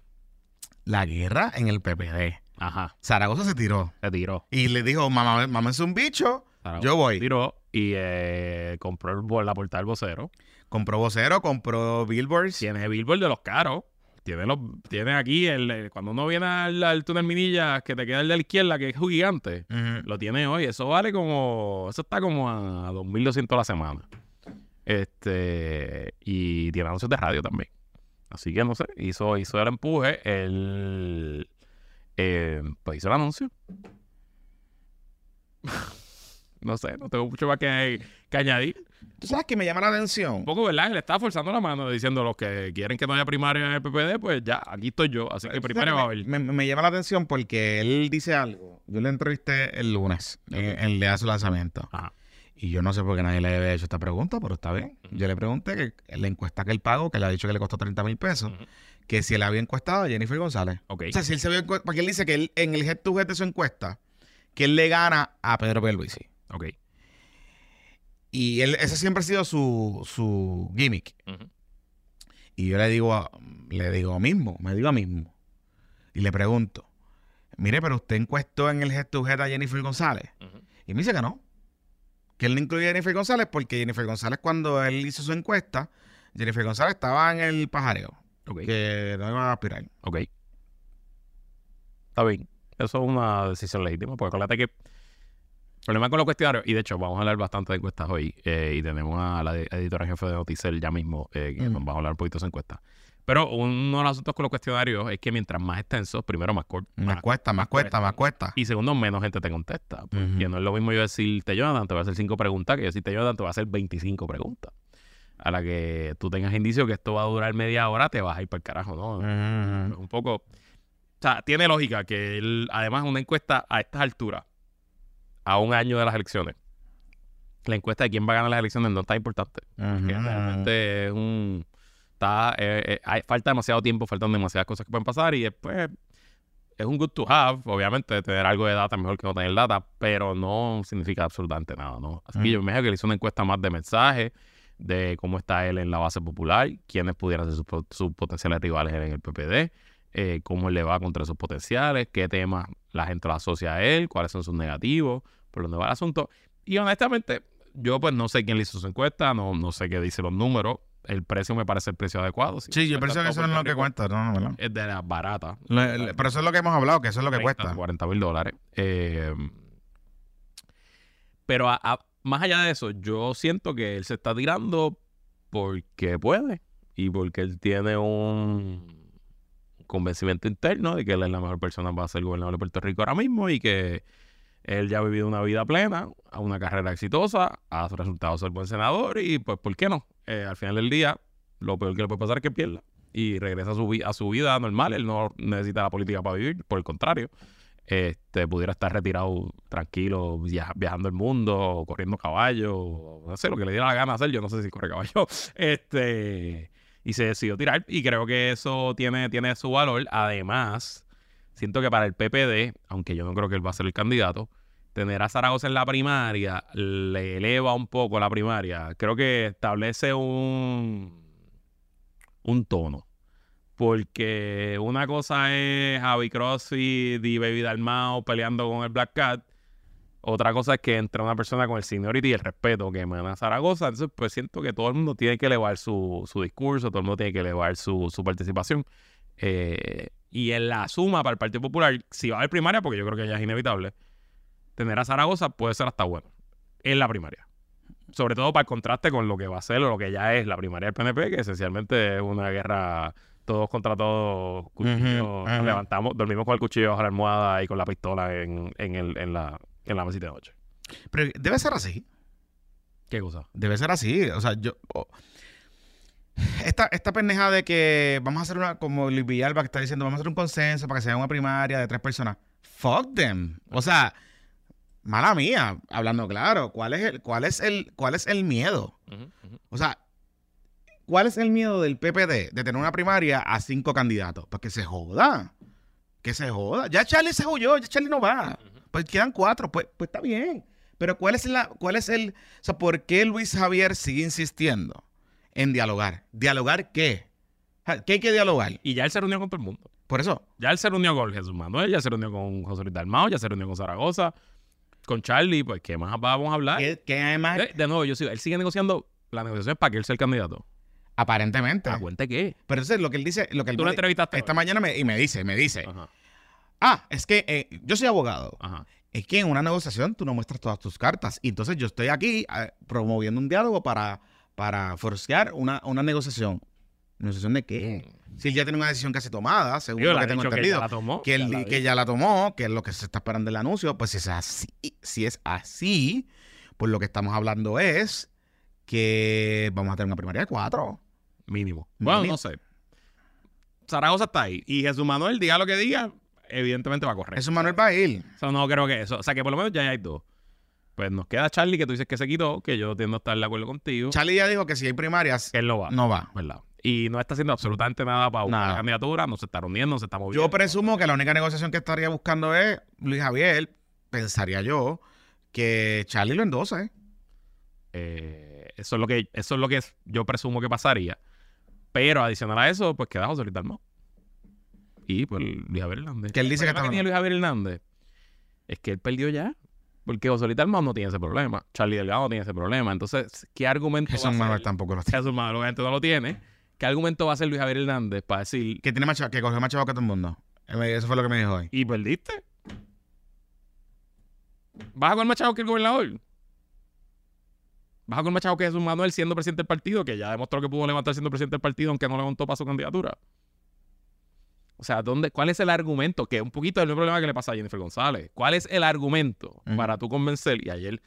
S1: La guerra en el PPD.
S2: Ajá.
S1: Zaragoza se tiró
S2: Se tiró.
S1: y le dijo, mamá, mamá es un bicho,
S2: Zaragoza
S1: yo
S2: se
S1: voy.
S2: tiró y eh, compró el, la portada del vocero.
S1: Compró vocero, compró billboards.
S2: Tiene el billboard de los caros. Tiene, los, tiene aquí, el, el- cuando uno viene al, al túnel Minilla, que te queda el de la izquierda, que es gigante.
S1: Ujú.
S2: Lo tiene hoy. Eso vale como. Eso está como a 2.200 a la semana. Este. Y tiene anuncios de radio también. Así que no sé. Hizo, hizo el empuje. El. Eh, pues hizo el anuncio. no sé, no tengo mucho más que, que añadir.
S1: ¿Tú sabes que me llama la
S2: Un
S1: atención?
S2: poco, ¿verdad? Le está forzando la mano diciendo los que quieren que no haya primaria en el PPD, pues ya, aquí estoy yo. Así que primaria va a haber.
S1: Me, me llama la atención porque él dice algo. Yo le entrevisté el lunes, en en el día de su lanzamiento.
S2: Ajá.
S1: Y yo no sé por qué nadie le había hecho esta pregunta, pero está bien. Yo le pregunté que la encuesta que él pagó, que le ha dicho que le costó 30 mil pesos. Que si él había encuestado a Jennifer González.
S2: Ok.
S1: O sea, si él se había encuestado, porque él dice que él, en el head to head de su encuesta, que él le gana a Pedro Pierluisi.
S2: Ok.
S1: Y él, ese siempre ha sido su, su gimmick. Y yo le digo, a- le digo mismo, me digo a mismo. Y le pregunto, mire, pero usted encuestó en el head to head a Jennifer González. Y me dice que no. Que él no incluye a Jennifer González porque Jennifer González cuando él hizo su encuesta, Jennifer González estaba en el pajareo. Que no iba a aspirar.
S2: Ok. Está bien. Eso es una decisión legítima, porque acuérdate que el problema con los cuestionarios, y de hecho vamos a hablar bastante de encuestas hoy, eh, y tenemos a la editora jefe de Noticel ya mismo, eh, que
S1: Mm.
S2: nos va a hablar un poquito de esa encuesta. Pero uno de los asuntos con los cuestionarios es que mientras más extensos, primero más corto.
S1: Más cuesta, más cuesta, más cuesta.
S2: Y segundo, menos gente te contesta. Porque no es lo mismo yo decirte, Jonathan, te voy a hacer cinco preguntas, que yo decirte, Jonathan, te voy a hacer 25 preguntas. A la que tú tengas indicio que esto va a durar media hora, te vas a ir para el carajo, ¿no?
S1: Ujú.
S2: Es un poco. O sea, tiene lógica que él, además, una encuesta a estas alturas, a un año de las elecciones, la encuesta de quién va a ganar las elecciones no está importante. Que realmente es un. Está, eh, eh, hay- falta demasiado tiempo, faltan demasiadas cosas que pueden pasar y después es un good to have, obviamente, tener algo de data es mejor que no tener data, pero no significa absolutamente nada, ¿no? Así que yo me imagino que le hizo una encuesta más de mensajes, de cómo está él en la base popular, quiénes pudieran ser sus, po- sus potenciales rivales en el PPD, eh, cómo él le va contra sus potenciales, qué temas la gente lo asocia a él, cuáles son sus negativos, por dónde va el asunto. Y honestamente, yo pues no sé quién le hizo su encuesta, no, no sé qué dice los números, el precio me parece el precio adecuado. si
S1: Sí, yo pienso que eso es lo que cuesta, no, no, ¿verdad?
S2: Es de las baratas.
S1: Pero eso es lo que hemos hablado, que eso es lo que
S2: 30,
S1: cuesta.
S2: 40 mil dólares. Eh, pero a- a- más allá de eso, yo siento que él se está tirando porque puede y porque él tiene un convencimiento interno de que él es la mejor persona para ser gobernador de Puerto Rico ahora mismo y que él ya ha vivido una vida plena, una carrera exitosa, ha resultado ser buen senador y pues, ¿por qué no? Eh, al final del día, lo peor que le puede pasar es que pierda y regresa a su, a su vida normal. Él no necesita la política para vivir, por el contrario. Este, pudiera estar retirado tranquilo, viaja- viajando el mundo, corriendo caballo, no sé, lo que le diera la gana hacer, yo no sé si corre caballo. Este, y se decidió tirar, y creo que eso tiene, tiene su valor. Además, siento que para el PPD, aunque yo no creo que él va a ser el candidato, tener a Zaragoza en la primaria le eleva un poco la primaria. Creo que establece un, un tono. Porque una cosa es Javi Crossy y Baby Dalmao peleando con el Black Cat. Otra cosa es que entre una persona con el seniority y el respeto que emana Zaragoza. Entonces, pues siento que todo el mundo tiene que elevar su, su discurso, todo el mundo tiene que elevar su, su participación. Eh, y en la suma para el Partido Popular, si va a haber primaria, porque yo creo que ya es inevitable, tener a Zaragoza puede ser hasta bueno en la primaria. Sobre todo para el contraste con lo que va a ser o lo que ya es la primaria del PNP, que esencialmente es una guerra todos contra todos, cuchillo, levantamos, dormimos con el cuchillo bajo la almohada y con la pistola en, en, el, en, la, en la mesita de noche.
S1: Pero debe ser así.
S2: ¿Qué cosa?
S1: Debe ser así. O sea, yo. oh. Esta, esta pendeja de que vamos a hacer una, como Luis Villalba que está diciendo, vamos a hacer un consenso para que sea una primaria de tres personas. Fuck them. O sea, mala mía, hablando claro. ¿Cuál es el, cuál es el, cuál es el miedo? O sea, ¿cuál es el miedo del PPD de tener una primaria a cinco candidatos? Pues que se joda. Que se joda. Ya Charlie se huyó, ya Charlie no va. Pues quedan cuatro, pues, pues está bien. Pero ¿cuál es, la, ¿cuál es el... O sea, ¿por qué Luis Javier sigue insistiendo en dialogar? ¿Dialogar qué? ¿Qué hay que dialogar?
S2: Y ya él se reunió con todo el mundo.
S1: Por eso,
S2: Ya él se reunió con Jesús Manuel, ya se reunió con José Luis Dalmao, ya se reunió con Zaragoza, con Charlie, pues ¿qué más vamos a hablar?
S1: ¿qué, qué hay más?
S2: Eh, De nuevo, yo sigo, él sigue negociando, la negociación es para que él sea el candidato.
S1: Aparentemente.
S2: ¿A cuenta qué?
S1: Pero entonces lo que él dice, lo que él
S2: Tú lo entrevistaste.
S1: esta mañana me, y me dice, me dice,
S2: Ajá,
S1: ah, es que eh, yo soy abogado.
S2: ajá.
S1: Es que en una negociación tú no muestras todas tus cartas. Y entonces yo estoy aquí eh, promoviendo un diálogo para, para forcear una, una negociación. ¿Negociación de qué? Si él ya tiene una decisión casi tomada, según
S2: Digo,
S1: lo que tengo
S2: que
S1: entendido.
S2: ya la tomó.
S1: que, él,
S2: ya la
S1: que ya la tomó, que es lo que se está esperando el anuncio, pues si es así, si es así, pues lo que estamos hablando es que vamos a tener una primaria de cuatro.
S2: Mínimo. Bueno,
S1: Mínimo.
S2: no sé. Zaragoza está ahí. Y Jesús Manuel, diga lo que diga, evidentemente va a correr.
S1: Eso Manuel va a ir.
S2: O sea, no creo que eso. O sea, que por lo menos ya hay dos. Pues nos queda Charlie, que tú dices que se quitó, que yo tiendo a estar de acuerdo contigo.
S1: Charlie ya dijo que si hay primarias,
S2: que él no va.
S1: no va.
S2: ¿Verdad? Y no está haciendo absolutamente nada para buscar
S1: Nada.
S2: la candidatura, no se está reuniendo, no se está moviendo.
S1: Yo presumo que la única negociación que estaría buscando es Luis Javier, pensaría yo, que Charlie lo endose.
S2: Eh, eso es lo que eso es lo que yo presumo que pasaría. Pero adicional a eso, pues queda José Luis Dalmau. Y pues Luis Javier Hernández.
S1: Que él dice
S2: El
S1: que está-
S2: tiene Luis Javier Hernández es que él perdió ya. Porque José Luis Dalmau no tiene ese problema. Charlie Delgado no tiene ese problema. Entonces, ¿qué argumento
S1: Jesús
S2: va a
S1: Manuel tampoco lo tiene.
S2: Jesús Manuel obviamente no lo tiene. ¿Qué argumento va a hacer Luis Javier Hernández para decir
S1: Que tiene más que cogió más chavo que todo el mundo. Me- Eso fue lo que me dijo hoy.
S2: y perdiste? ¿Vas a coger más chavo que el gobernador? ¿Vas a coger más chavo que Jesús Manuel siendo presidente del partido? Que ya demostró que pudo levantar siendo presidente del partido, aunque no levantó para su candidatura. O sea, ¿dónde, ¿cuál es el argumento? Que un poquito el mismo problema que le pasa a Jennifer González. ¿Cuál es el argumento para tú convencer? Y ayer.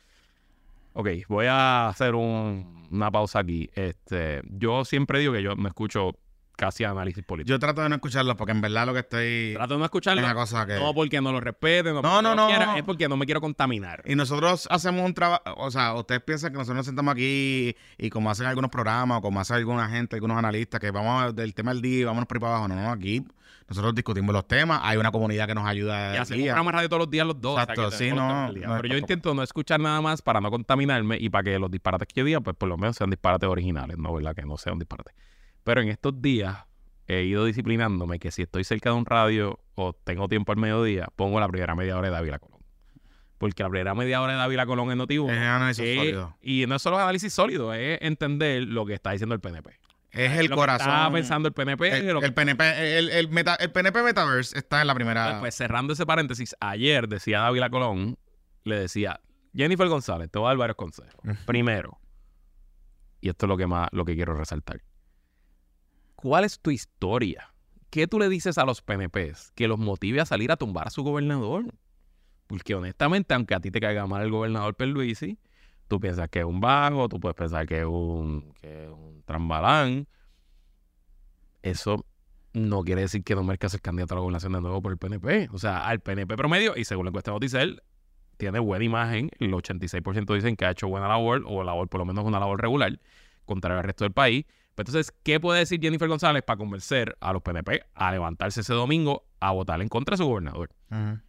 S2: Ok, voy a hacer un- una pausa aquí. Este, yo siempre digo que yo me escucho casi análisis político.
S1: Yo trato de no escucharlo porque en verdad lo que estoy...
S2: Trato de no
S1: Es
S2: escucharlo.
S1: una cosa que...
S2: No porque no lo respete, no,
S1: No, no,
S2: es porque no me quiero contaminar.
S1: Y nosotros hacemos un trabajo, o sea, ustedes piensan que nosotros nos sentamos aquí y como hacen algunos programas o como hace alguna gente, algunos analistas, que vamos del tema al día y vámonos por ahí para abajo. No, no, aquí nosotros discutimos los temas, hay una comunidad que nos ayuda.
S2: Y hacemos
S1: día.
S2: programas radio todos los días los dos. o sea,
S1: Exacto,
S2: que
S1: sí, no, no
S2: Pero yo intento no escuchar nada más para no contaminarme y para que los disparates que yo diga, pues por lo menos sean disparates originales, ¿no? ¿Verdad? Que no sean disparates. Pero en estos días he ido disciplinándome que si estoy cerca de un radio o tengo tiempo al mediodía, pongo la primera media hora de Dávila Colón. Porque la primera media hora de Dávila Colón es notivo.
S1: Es análisis sólido.
S2: y no es solo análisis sólido, es entender lo que está diciendo el PNP.
S1: Es el
S2: lo
S1: corazón.
S2: Que está pensando el PNP.
S1: el,
S2: lo que-
S1: el PNP, el, el meta- el PNP Metaverse está en la primera.
S2: Pues cerrando ese paréntesis, ayer decía Dávila Colón, le decía, Jennifer González, te voy a dar varios consejos. Primero, y esto es lo que más, lo que quiero resaltar. ¿Cuál es tu historia? ¿Qué tú le dices a los PNPs que los motive a salir a tumbar a su gobernador? Porque honestamente, aunque a ti te caiga mal el gobernador Perluisi, tú piensas que es un vago, tú puedes pensar que es un, que es un trambalán. Eso no quiere decir que no merezca ser candidato a la gobernación de nuevo por el PNP. O sea, al PNP promedio, y según la encuesta Noticel, tiene buena imagen. El 86% dicen que ha hecho buena labor, o labor, por lo menos una labor regular, contra el resto del país. Pues entonces, ¿qué puede decir Jennifer González para convencer a los PNP a levantarse ese domingo a votar en contra de su gobernador?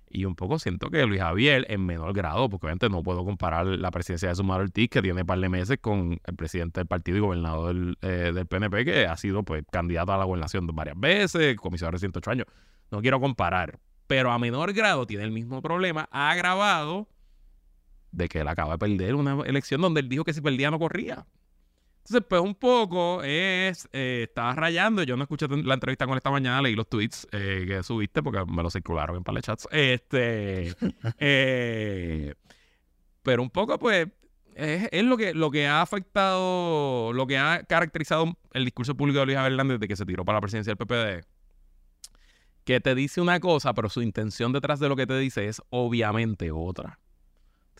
S2: Y un poco siento que Luis Javier, en menor grado, porque obviamente no puedo comparar la presidencia de Sumar Ortiz, que tiene un par de meses, con el presidente del partido y gobernador del, eh, del PNP, que ha sido pues candidato a la gobernación varias veces, comisionado de 108 años. No quiero comparar, pero a menor grado tiene el mismo problema agravado de que él acaba de perder una elección donde él dijo que si perdía no corría. Entonces, pues un poco es, eh, estaba rayando, yo no escuché la entrevista con esta mañana, leí los tweets eh, que subiste porque me los circularon en Pale Chats. Este, eh, pero un poco, pues, es, lo, que, lo que ha afectado, lo que ha caracterizado el discurso público de Luis Hernández desde que se tiró para la presidencia del PPD. Que te dice una cosa, pero su intención detrás de lo que te dice es obviamente otra.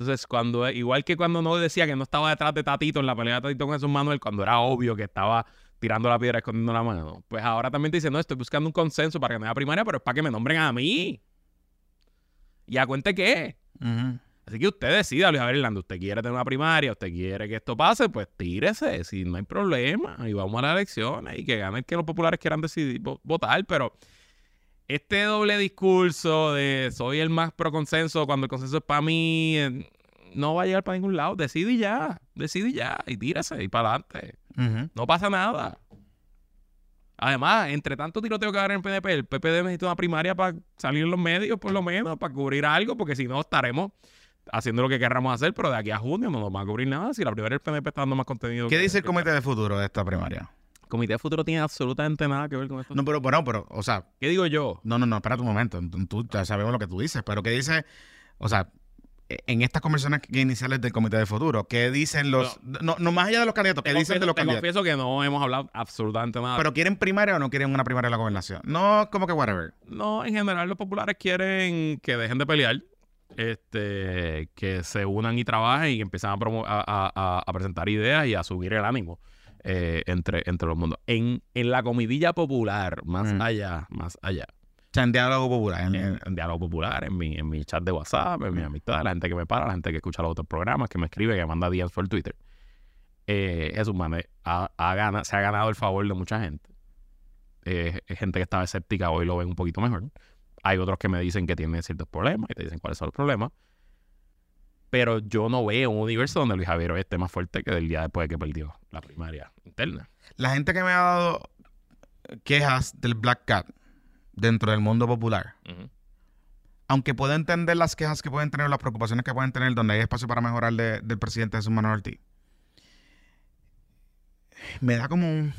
S2: Entonces, cuando, igual que cuando no decía que no estaba detrás de Tatito en la pelea de Tatito con Jesús Manuel, cuando era obvio que estaba tirando la piedra escondiendo la mano, pues ahora también te dice, no, estoy buscando un consenso para que me haga primaria, pero es para que me nombren a mí. ¿Y a cuente qué? Así que usted decida, Luis Hernández, usted quiere tener una primaria, usted quiere que esto pase, pues tírese, si no hay problema, y vamos a las elecciones y que gane el que los populares quieran decidir votar, pero este doble discurso de soy el más pro consenso cuando el consenso es para mí, eh, no va a llegar para ningún lado. Decide ya, decide ya y tírase y para adelante. No pasa nada. Además, entre tanto tiroteo que haber en el PNP, el PPD necesita una primaria para salir en los medios, por lo menos, para cubrir algo, porque si no estaremos haciendo lo que querramos hacer, pero de aquí a junio no nos va a cubrir nada si la primaria del PNP está dando más contenido.
S1: ¿Qué dice el comité de futuro de esta primaria?
S2: Comité de Futuro tiene absolutamente nada que ver con esto.
S1: No, pero bueno, pero, o sea.
S2: ¿Qué digo yo?
S1: No, no, no, espérate un momento. Tú ya sabemos lo que tú dices, pero ¿qué dice? O sea, en estas conversaciones iniciales del Comité de Futuro, ¿qué dicen los. No, no, más allá de los candidatos, ¿qué dicen de los candidatos?
S2: confieso que no hemos hablado absolutamente nada.
S1: ¿Pero quieren primaria o no quieren una primaria de la gobernación? No, como que whatever.
S2: No, en general los populares quieren que dejen de pelear. Este, que se unan y trabajen y empiezan a, a, a presentar ideas y a subir el ánimo. Eh, entre, entre los mundos. En, en la comidilla popular, más mm. allá, más allá.
S1: O sea, en diálogo popular.
S2: En, diálogo popular, en mi, en mi chat de WhatsApp, en mi mm. amistad, la gente que me para, la gente que escucha los otros programas, que me escribe, que me manda días por Twitter. Eh, Jesús Manuel ha, se ha ganado el favor de mucha gente. Eh, gente que estaba escéptica hoy lo ven un poquito mejor. Hay otros que me dicen que tienen ciertos problemas y te dicen cuáles son los problemas pero yo no veo un universo donde Luis Javier esté más fuerte que del día después de que perdió la primaria interna.
S1: La gente que me ha dado quejas del Black Cat dentro del mundo popular, aunque puedo entender las quejas que pueden tener, las preocupaciones que pueden tener, donde hay espacio para mejorar del presidente Jesús Manuel Ortiz, me da como un,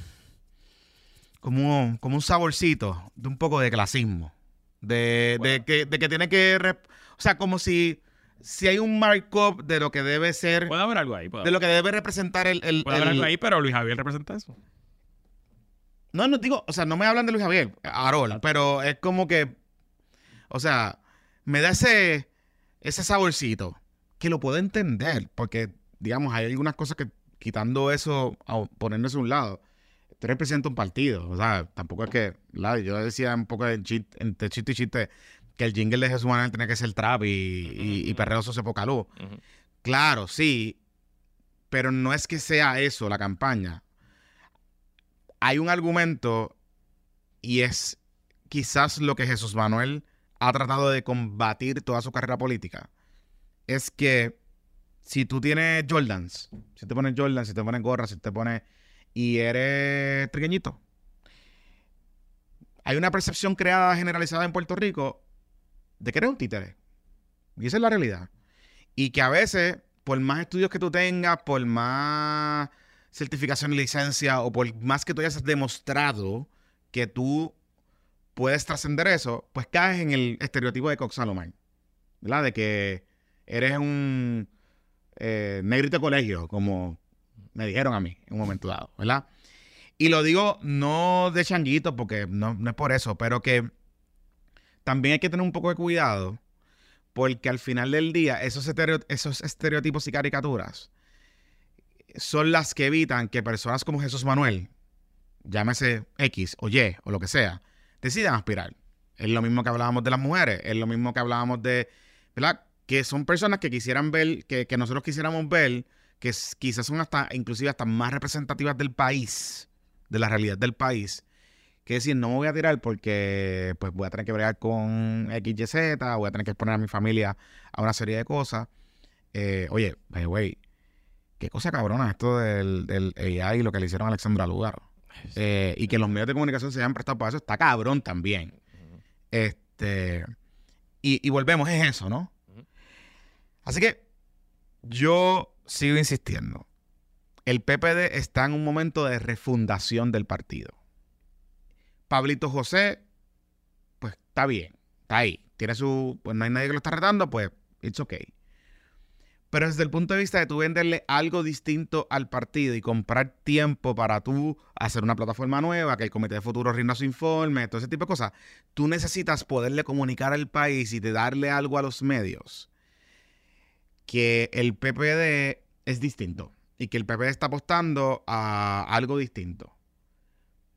S1: como, como un saborcito de un poco de clasismo. De, de, que, de que tiene que... o sea, como si si hay un markup de lo que debe ser.
S2: Puede haber algo ahí.
S1: de lo que debe representar el. el
S2: puede haber algo ahí, pero Luis Javier representa eso.
S1: No, no digo, o sea, no me hablan de Luis Javier, Arol, pero es como que. O sea, me da ese, ese saborcito que lo puedo entender, porque, digamos, hay algunas cosas que quitando eso, poniéndose a un lado, tú representas un partido, o sea, tampoco es que, yo decía un poco de chiste, entre chiste y chiste, que el jingle de Jesús Manuel tenía que ser trap y, y, perreo se poca luz. Claro, sí, pero no es que sea eso la campaña. Hay un argumento y es quizás lo que Jesús Manuel ha tratado de combatir toda su carrera política. Es que si tú tienes Jordans, si te pones Jordans, si te pones gorra, si te pones y eres trigueñito, hay una percepción creada generalizada en Puerto Rico de que eres un títere. Y esa es la realidad. Y que a veces, por más estudios que tú tengas, por más certificación y licencia, o por más que tú hayas demostrado que tú puedes trascender eso, pues caes en el estereotipo de Cox Salomón. ¿Verdad? De que eres un eh, negrito de colegio, como me dijeron a mí en un momento dado, ¿verdad? Y lo digo no de changuito, porque no, no es por eso, pero que también hay que tener un poco de cuidado porque al final del día esos, esos estereotipos y caricaturas son las que evitan que personas como Jesús Manuel, llámese X o Y o lo que sea, deciden aspirar. Es lo mismo que hablábamos de las mujeres, es lo mismo que hablábamos de, ¿verdad? Que son personas que quisieran ver, que, que nosotros quisiéramos ver, que quizás son hasta, inclusive hasta más representativas del país, de la realidad del país. Que decir, no me voy a tirar porque pues voy a tener que bregar con XYZ, voy a tener que exponer a mi familia a una serie de cosas. Eh, oye, by the way, qué cosa cabrona esto del, del AI y lo que le hicieron a Alexandra Lugar. Eh, y que los medios de comunicación se hayan prestado para eso, está cabrón también. Este. Y, y volvemos, es eso, ¿no? Así que yo sigo insistiendo. El PPD está en un momento de refundación del partido. Pablito José, pues está bien, está ahí. Tiene su. Pues no hay nadie que lo está retando, pues it's okay. Pero desde el punto de vista de tú venderle algo distinto al partido y comprar tiempo para tú hacer una plataforma nueva, que el Comité de Futuro rinda su informe, todo ese tipo de cosas, tú necesitas poderle comunicar al país y de darle algo a los medios que el PPD es distinto y que el PPD está apostando a algo distinto.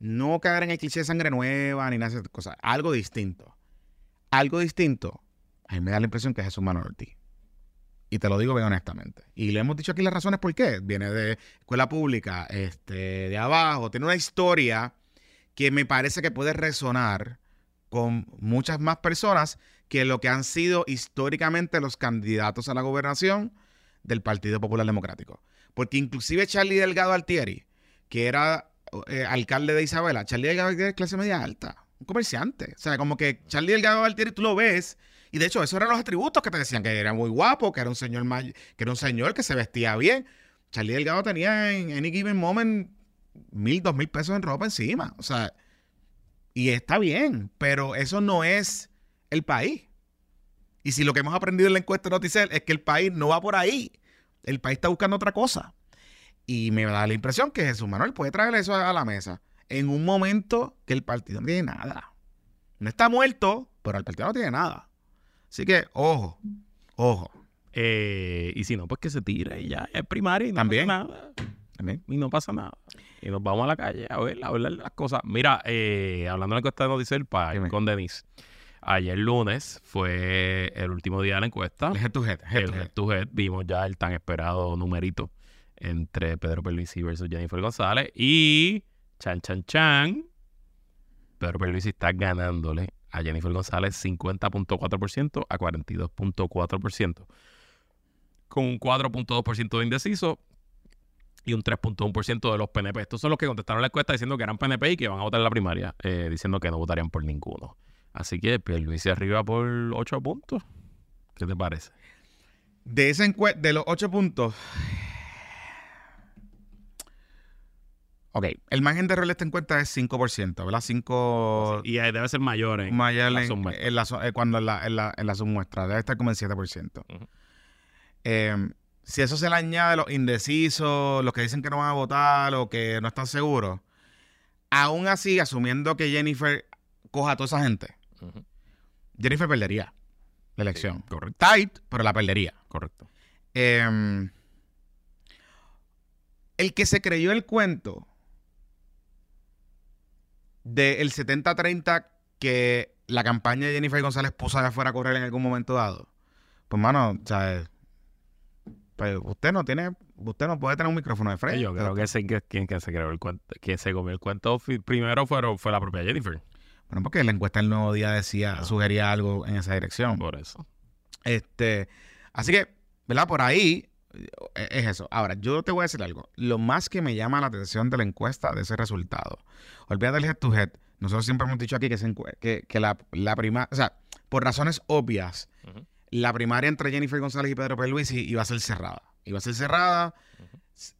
S1: No caer en el cliché de sangre nueva ni nada de esas cosas, algo distinto. Algo distinto, a mí me da la impresión que es Jesús Manuel Ortiz. Y te lo digo bien honestamente. Y le hemos dicho aquí las razones por qué. Viene de escuela pública, este, de abajo, tiene una historia que me parece que puede resonar con muchas más personas que lo que han sido históricamente los candidatos a la gobernación del Partido Popular Democrático. Porque inclusive Charlie Delgado Altieri, que era eh, alcalde de Isabela, Charlie Delgado es clase media alta, un comerciante. O sea, como que Charlie Delgado Altieri tú lo ves y de hecho esos eran los atributos que te decían que era muy guapo, que era un señor may- que era un señor que se vestía bien. Charlie Delgado tenía en any given moment mil, dos mil pesos en ropa encima. O sea, y está bien, pero eso no es el país. Y si lo que hemos aprendido en la encuesta Noticel es que el país no va por ahí. El país está buscando otra cosa. Y me da la impresión que Jesús Manuel puede traer eso a la mesa en un momento que el partido no tiene nada. No está muerto, pero el partido no tiene nada. Así que, ojo, ojo.
S2: Eh, y si no, pues que se tire y ya, es primaria y no
S1: También.
S2: pasa nada.
S1: También.
S2: Y no pasa nada. Y nos vamos a la calle a ver, a hablar de las cosas. Mira, eh, hablando de la encuesta de Noticiel, para ir con Denise. Ayer lunes fue el último día de la encuesta.
S1: El head to head, head
S2: El
S1: to head.
S2: head to head. Vimos ya el tan esperado numerito entre Pedro Pierluisi versus Jennifer González. Y chan, chan, chan. Pedro Pierluisi está ganándole a Jennifer González 50.4% a 42.4%. Con un 4.2% de indeciso y un 3.1% de los PNP. Estos son los que contestaron la encuesta diciendo que eran PNP y que van a votar en la primaria, eh, diciendo que no votarían por ninguno. Así que Pierluisi arriba por 8 puntos. ¿Qué te parece?
S1: De esa de los ocho puntos. Ok, el margen de error de esta encuesta es 5%, ¿verdad? 5
S2: Y eh, debe ser mayor en
S1: mayor
S2: la
S1: en-
S2: submuestra.
S1: en la eh, cuando en la, en, la, en la submuestra, debe estar como en 7%.
S2: Ujú.
S1: Eh, si eso se le añade los indecisos, los que dicen que no van a votar o que no están seguros, aún así, asumiendo que Jennifer coja a toda esa gente. Jennifer perdería la elección.
S2: correcto.
S1: Tight, pero la perdería.
S2: Correcto.
S1: Eh, el que se creyó el cuento del 70-30 que la campaña de Jennifer González puso allá afuera a correr en algún momento dado. Pues, mano, o sea, eh, pues, usted no tiene, usted no puede tener un micrófono de frente.
S2: Yo creo que ese que, quien que se creó el cuento, quien se comió el cuento primero fueron, fue la propia Jennifer.
S1: Bueno, porque la encuesta del nuevo día decía, sugería algo en esa dirección.
S2: Por eso.
S1: Este, así que, ¿verdad? Por ahí es eso. Ahora, yo te voy a decir algo. Lo más que me llama la atención de la encuesta, de ese resultado, olvídate del head to head. Nosotros siempre hemos dicho aquí que, encue- que, que la, la primaria, o sea, por razones obvias, la primaria entre Jennifer González y Pedro Pierluisi iba a ser cerrada. Iba a ser cerrada.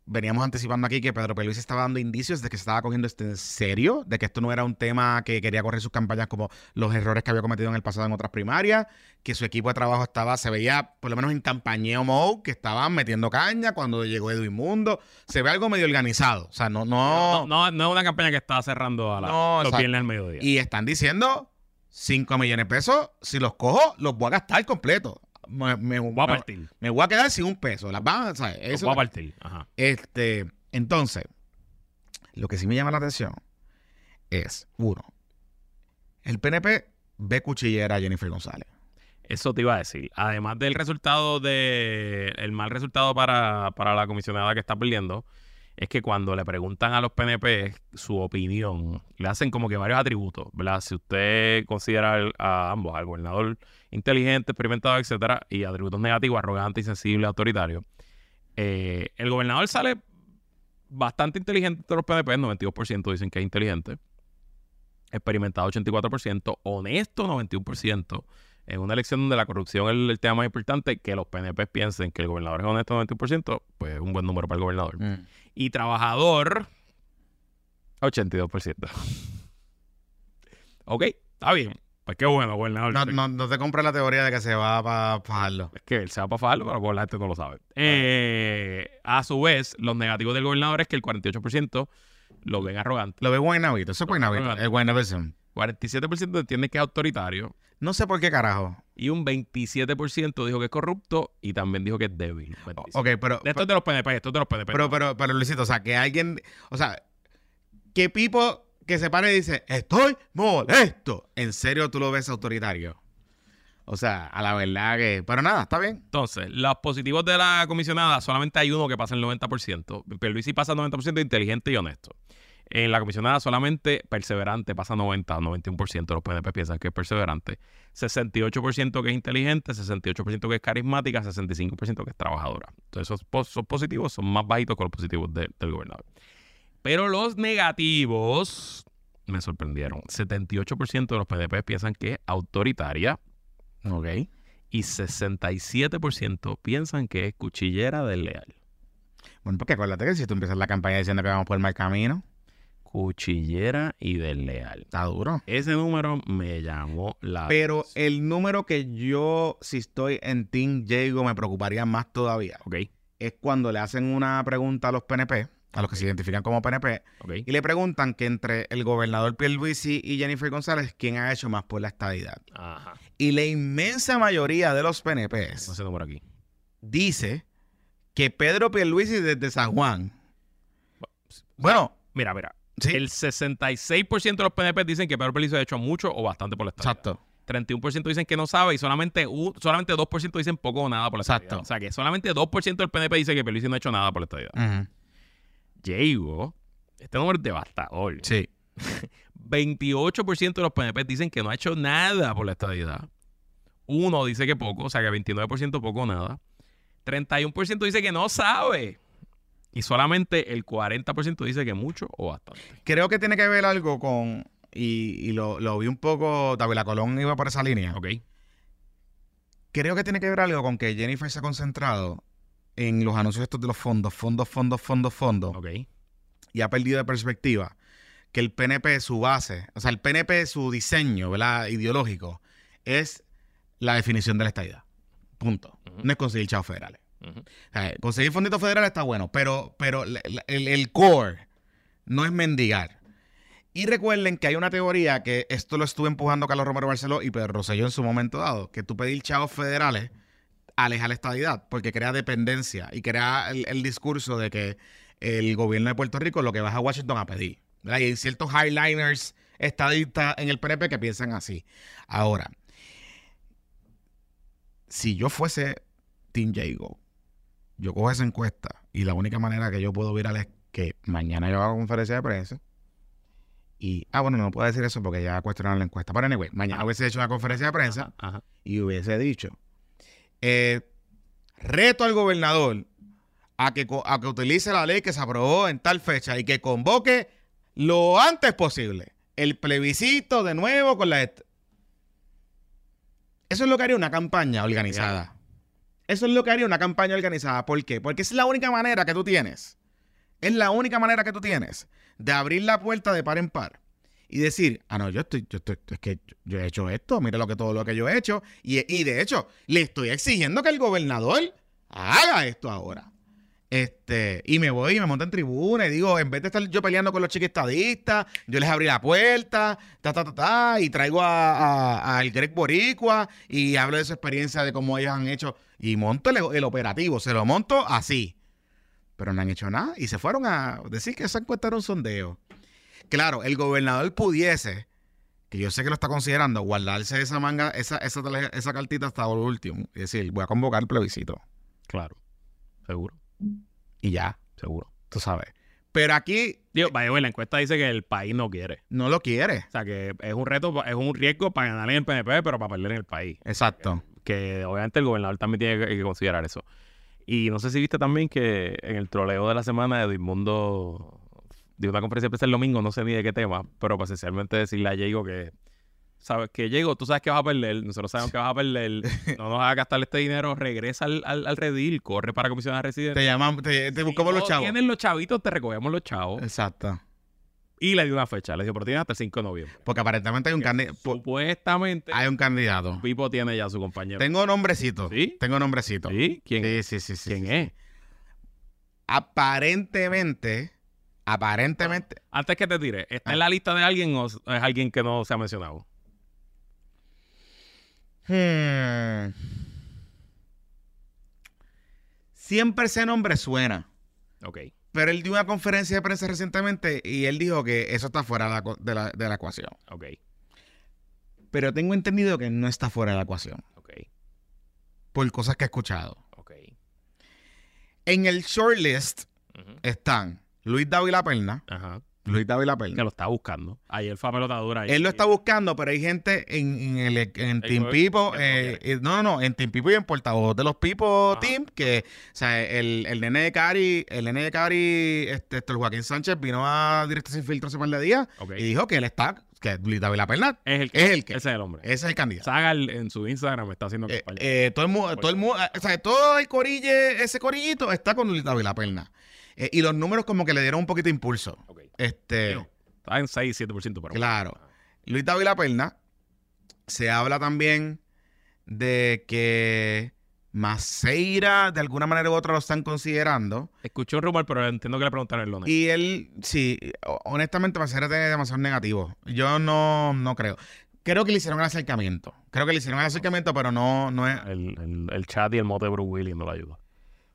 S1: Veníamos anticipando aquí que Pedro Pierluisi estaba dando indicios de que se estaba cogiendo esto en serio, de que esto no era un tema que quería correr sus campañas como los errores que había cometido en el pasado en otras primarias, que su equipo de trabajo estaba, se veía por lo menos en campañeo mode, que estaban metiendo caña cuando llegó Edwin Mundo. Se ve algo medio organizado. O sea, no, no.
S2: No, no, no es una campaña que está cerrando a la,
S1: No,
S2: los viernes al mediodía.
S1: Y están diciendo 5 millones de pesos, si los cojo, los voy a gastar completo. Me, me-
S2: voy a partir.
S1: me voy a quedar sin un peso. Las van, o sea, eso-
S2: voy a partir. Ajá.
S1: este, entonces, lo que sí me llama la atención es, uno, el PNP ve cuchillera a Jennifer González.
S2: Eso te iba a decir. Además del resultado de. El mal resultado para, para la comisionada que está perdiendo, es que cuando le preguntan a los PNP su opinión, le hacen como que varios atributos, ¿verdad? Si usted considera a ambos, al gobernador inteligente, experimentado, etcétera, y atributos negativos, arrogante, insensible, autoritario, eh, el gobernador sale bastante inteligente de los PNP, 92% dicen que es inteligente, experimentado 84%, honesto 91%, en una elección donde la corrupción es el tema más importante, que los PNP piensen que el gobernador es honesto 91%, pues es un buen número para el gobernador. Y trabajador, 82%. ok, está bien. Pues qué bueno, gobernador.
S1: No, no, no te compres la teoría de que se va para fajarlo.
S2: Es que él se va para fajarlo, pero pues la gente no lo sabe. Eh, a su vez, los negativos del gobernador es que el 48% lo ven arrogante.
S1: Lo ve Guaynabito. Eso es Guaynabito. El Guaynabism.
S2: 47% entiende que es autoritario.
S1: No sé por qué carajo.
S2: Y un 27% dijo que es corrupto y también dijo que es débil. 27.
S1: Ok, pero...
S2: Esto es de los PNP, esto es de los PNP.
S1: Pero, pero, pero, Luisito, o sea, que alguien... O sea, que Pipo que se pare y dice, estoy molesto. ¿En serio tú lo ves autoritario? O sea, a la verdad que... Pero nada, está bien.
S2: Entonces, los positivos de la comisionada, solamente hay uno que pasa el 90%. Pierluisi pasa el 90% inteligente y honesto. En la comisionada solamente perseverante pasa 90, 91%. Los PNP piensan que es perseverante. 68% que es inteligente, 68% que es carismática, 65% que es trabajadora. Entonces, esos, pos- esos positivos son más bajitos que los positivos de- del gobernador. Pero los negativos me sorprendieron. 78% de los PNP piensan que es autoritaria
S1: Ok.
S2: y 67% piensan que es cuchillera desleal.
S1: Bueno, porque acuérdate que si tú empiezas la campaña diciendo que vamos por el mal camino,
S2: Cuchillera y desleal.
S1: está duro.
S2: Ese número me llamó la...
S1: Pero el número que yo, si estoy en Team Jago, me preocuparía más todavía,
S2: Ok,
S1: es cuando le hacen una pregunta a los PNP, a los que se identifican como PNP, y le preguntan que entre el gobernador Pierluisi y Jennifer González, ¿quién ha hecho más por la estadidad?
S2: Ajá.
S1: Y la inmensa mayoría de los
S2: No
S1: PNPs
S2: ese número aquí.
S1: dice que Pedro Pierluisi desde San Juan. Bueno,
S2: Mira, mira.
S1: Sí,
S2: El 66% de los PNP dicen que Pedro Pelizo ha hecho mucho o bastante por la estadía.
S1: exacto.
S2: 31% dicen que no sabe y solamente, un- solamente 2% dicen poco o nada por la estadía.
S1: Exacto.
S2: O sea que solamente 2% del PNP dice que Pelizo no ha hecho nada por la estadía.
S1: Ujú,
S2: Diego, este número es devastador.
S1: Sí.
S2: 28% de los PNP dicen que no ha hecho nada por la estadidad. Uno dice que poco, o sea que 29% poco o nada. 31% dice que no sabe. Y solamente el 40% dice que mucho o bastante.
S1: Creo que tiene que ver algo con, y, y lo, lo vi un poco, David Colón iba por esa línea.
S2: ¿Ok?
S1: Creo que tiene que ver algo con que Jennifer se ha concentrado en los anuncios estos de los fondos, fondos, fondos, fondos, fondos,
S2: ¿Ok?
S1: y ha perdido de perspectiva que el PNP, su base, o sea, el PNP, su diseño, ¿verdad? Ideológico, es la definición de la estadidad. Punto. No es conseguir chavos federales. Conseguir fonditos federales está bueno, pero, pero el, core no es mendigar. Y recuerden que hay una teoría que esto lo estuvo empujando Carlos Romero Barceló y Pedro Rosselló en su momento dado, que tú pedir chavos federales aleja la estadidad, porque crea dependencia y crea el, discurso de que el gobierno de Puerto Rico lo que vas a Washington a pedir. Y hay ciertos highliners estadistas en el PNP que piensan así. Ahora, si yo fuese Team Jago, yo cojo esa encuesta y la única manera que yo puedo viral es que mañana yo hago conferencia de prensa y, ah, bueno, no puedo decir eso porque ya cuestionaron la encuesta. Pero anyway, mañana hubiese hecho una conferencia de prensa
S2: Ajá.
S1: y hubiese dicho, eh, reto al gobernador a que, a que utilice la ley que se aprobó en tal fecha y que convoque lo antes posible el plebiscito de nuevo con la... Eso es lo que haría una campaña organizada. Eso es lo que haría una campaña organizada. ¿Por qué? Porque es la única manera que tú tienes. Es la única manera que tú tienes de abrir la puerta de par en par y decir, ah, no, yo estoy, yo estoy, es que yo he hecho esto, mira lo que todo lo que yo he hecho. Y, y de hecho, le estoy exigiendo que el gobernador haga esto ahora. Este, y me voy y me monto en tribuna y digo, en vez de estar yo peleando con los chiquistadistas, yo les abrí la puerta, ta, ta, ta, ta, y traigo a, a- al Greg Boricua y hablo de su experiencia de cómo ellos han hecho, y monto el, el operativo, se lo monto así. Pero no han hecho nada y se fueron a decir que esa encuesta era un sondeo. Claro, el gobernador pudiese que yo sé que lo está considerando, guardarse esa manga, esa, esa, esa cartita hasta lo último. Y decir, voy a convocar el plebiscito.
S2: Claro. Seguro.
S1: Y ya,
S2: Seguro.
S1: tú sabes. Pero aquí
S2: Digo, by the way, la encuesta dice que el país no quiere.
S1: no lo quiere.
S2: O sea, que es un reto, es un riesgo para ganar en el PNP, pero para perder en el país.
S1: Exacto.
S2: Que obviamente el gobernador también tiene que, que considerar eso. Y no sé si viste también que en el troleo de la semana de Edmundo dio una conferencia de prensa el domingo, no sé ni de qué tema, pero pues esencialmente decirle a Diego que, sabes, que Diego, tú sabes que vas a perder, nosotros sabemos que vas a perder, no nos hagas gastar este dinero, regresa al, al, al redil, corre para comisionar residente.
S1: Te llaman, te, te buscamos los chavos.
S2: Tienen los chavitos, te recogemos los chavos.
S1: Exacto.
S2: Y le dio una fecha, le pero tienes hasta el 5 de noviembre.
S1: Porque aparentemente hay un, candi- po-
S2: Supuestamente,
S1: hay un candidato.
S2: Pipo tiene ya su compañero.
S1: Tengo nombrecito.
S2: ¿Sí?
S1: Tengo nombrecito.
S2: ¿Sí? ¿Quién,
S1: Sí, sí, sí, sí,
S2: ¿quién
S1: sí.
S2: es?
S1: Aparentemente, aparentemente,
S2: Antes que te tire, ¿está
S1: Ah.
S2: en la lista de alguien o es alguien que no se ha mencionado?
S1: Hmm, siempre ese nombre suena.
S2: Ok.
S1: Pero él dio una conferencia de prensa recientemente y él dijo que eso está fuera de la, de la- ecuación.
S2: Ok.
S1: Pero tengo entendido que no está fuera de la ecuación.
S2: Ok.
S1: Por cosas que he escuchado.
S2: Ok.
S1: En el shortlist
S2: Ujú.
S1: están Luis Dávila Perna.
S2: Ajá.
S1: Luis Dávila
S2: Que
S1: Perna.
S2: lo está buscando. Ayer fue a pelotadura. ahí.
S1: Él lo está buscando, pero hay gente en, en, el, en Team
S2: que-
S1: Pipo.
S2: que no
S1: eh, eh, no, no, no. En Team Pipo y en portavoz de los Pipo
S2: Ajá.
S1: Team. Que, o sea, el, el nene de Cari, el nene de Cari, este, este, el Joaquín Sánchez vino a Directo Sin Filtro hace par de días y dijo que él está, que Luis Dávila Perna
S2: Es el que.
S1: es el que.
S2: Ese es el hombre.
S1: Ese es el candidato.
S2: Saga el- en su Instagram está haciendo
S1: Eh,
S2: campaña.
S1: eh, todo el mundo, todo el mundo, o sea, todo el corille, ese corillito está con Luis Dávila Perna. Eh, y los números como que le dieron un poquito de impulso.
S2: ok.
S1: Este,
S2: Está en 6, 7%, pero.
S1: claro. Luis Dávila Perna, se habla también de que Maceira, de alguna manera u otra, lo están considerando.
S2: Escuché un rumor, pero entiendo que le preguntaron el lunes.
S1: Y él, sí, ho- honestamente, Maceira tiene demasiado negativo. Yo no, no creo. Creo que le hicieron el acercamiento. Creo que le hicieron el acercamiento, pero no, no es.
S2: El, el- el chat y el mote de Bruce Willis no lo ayuda.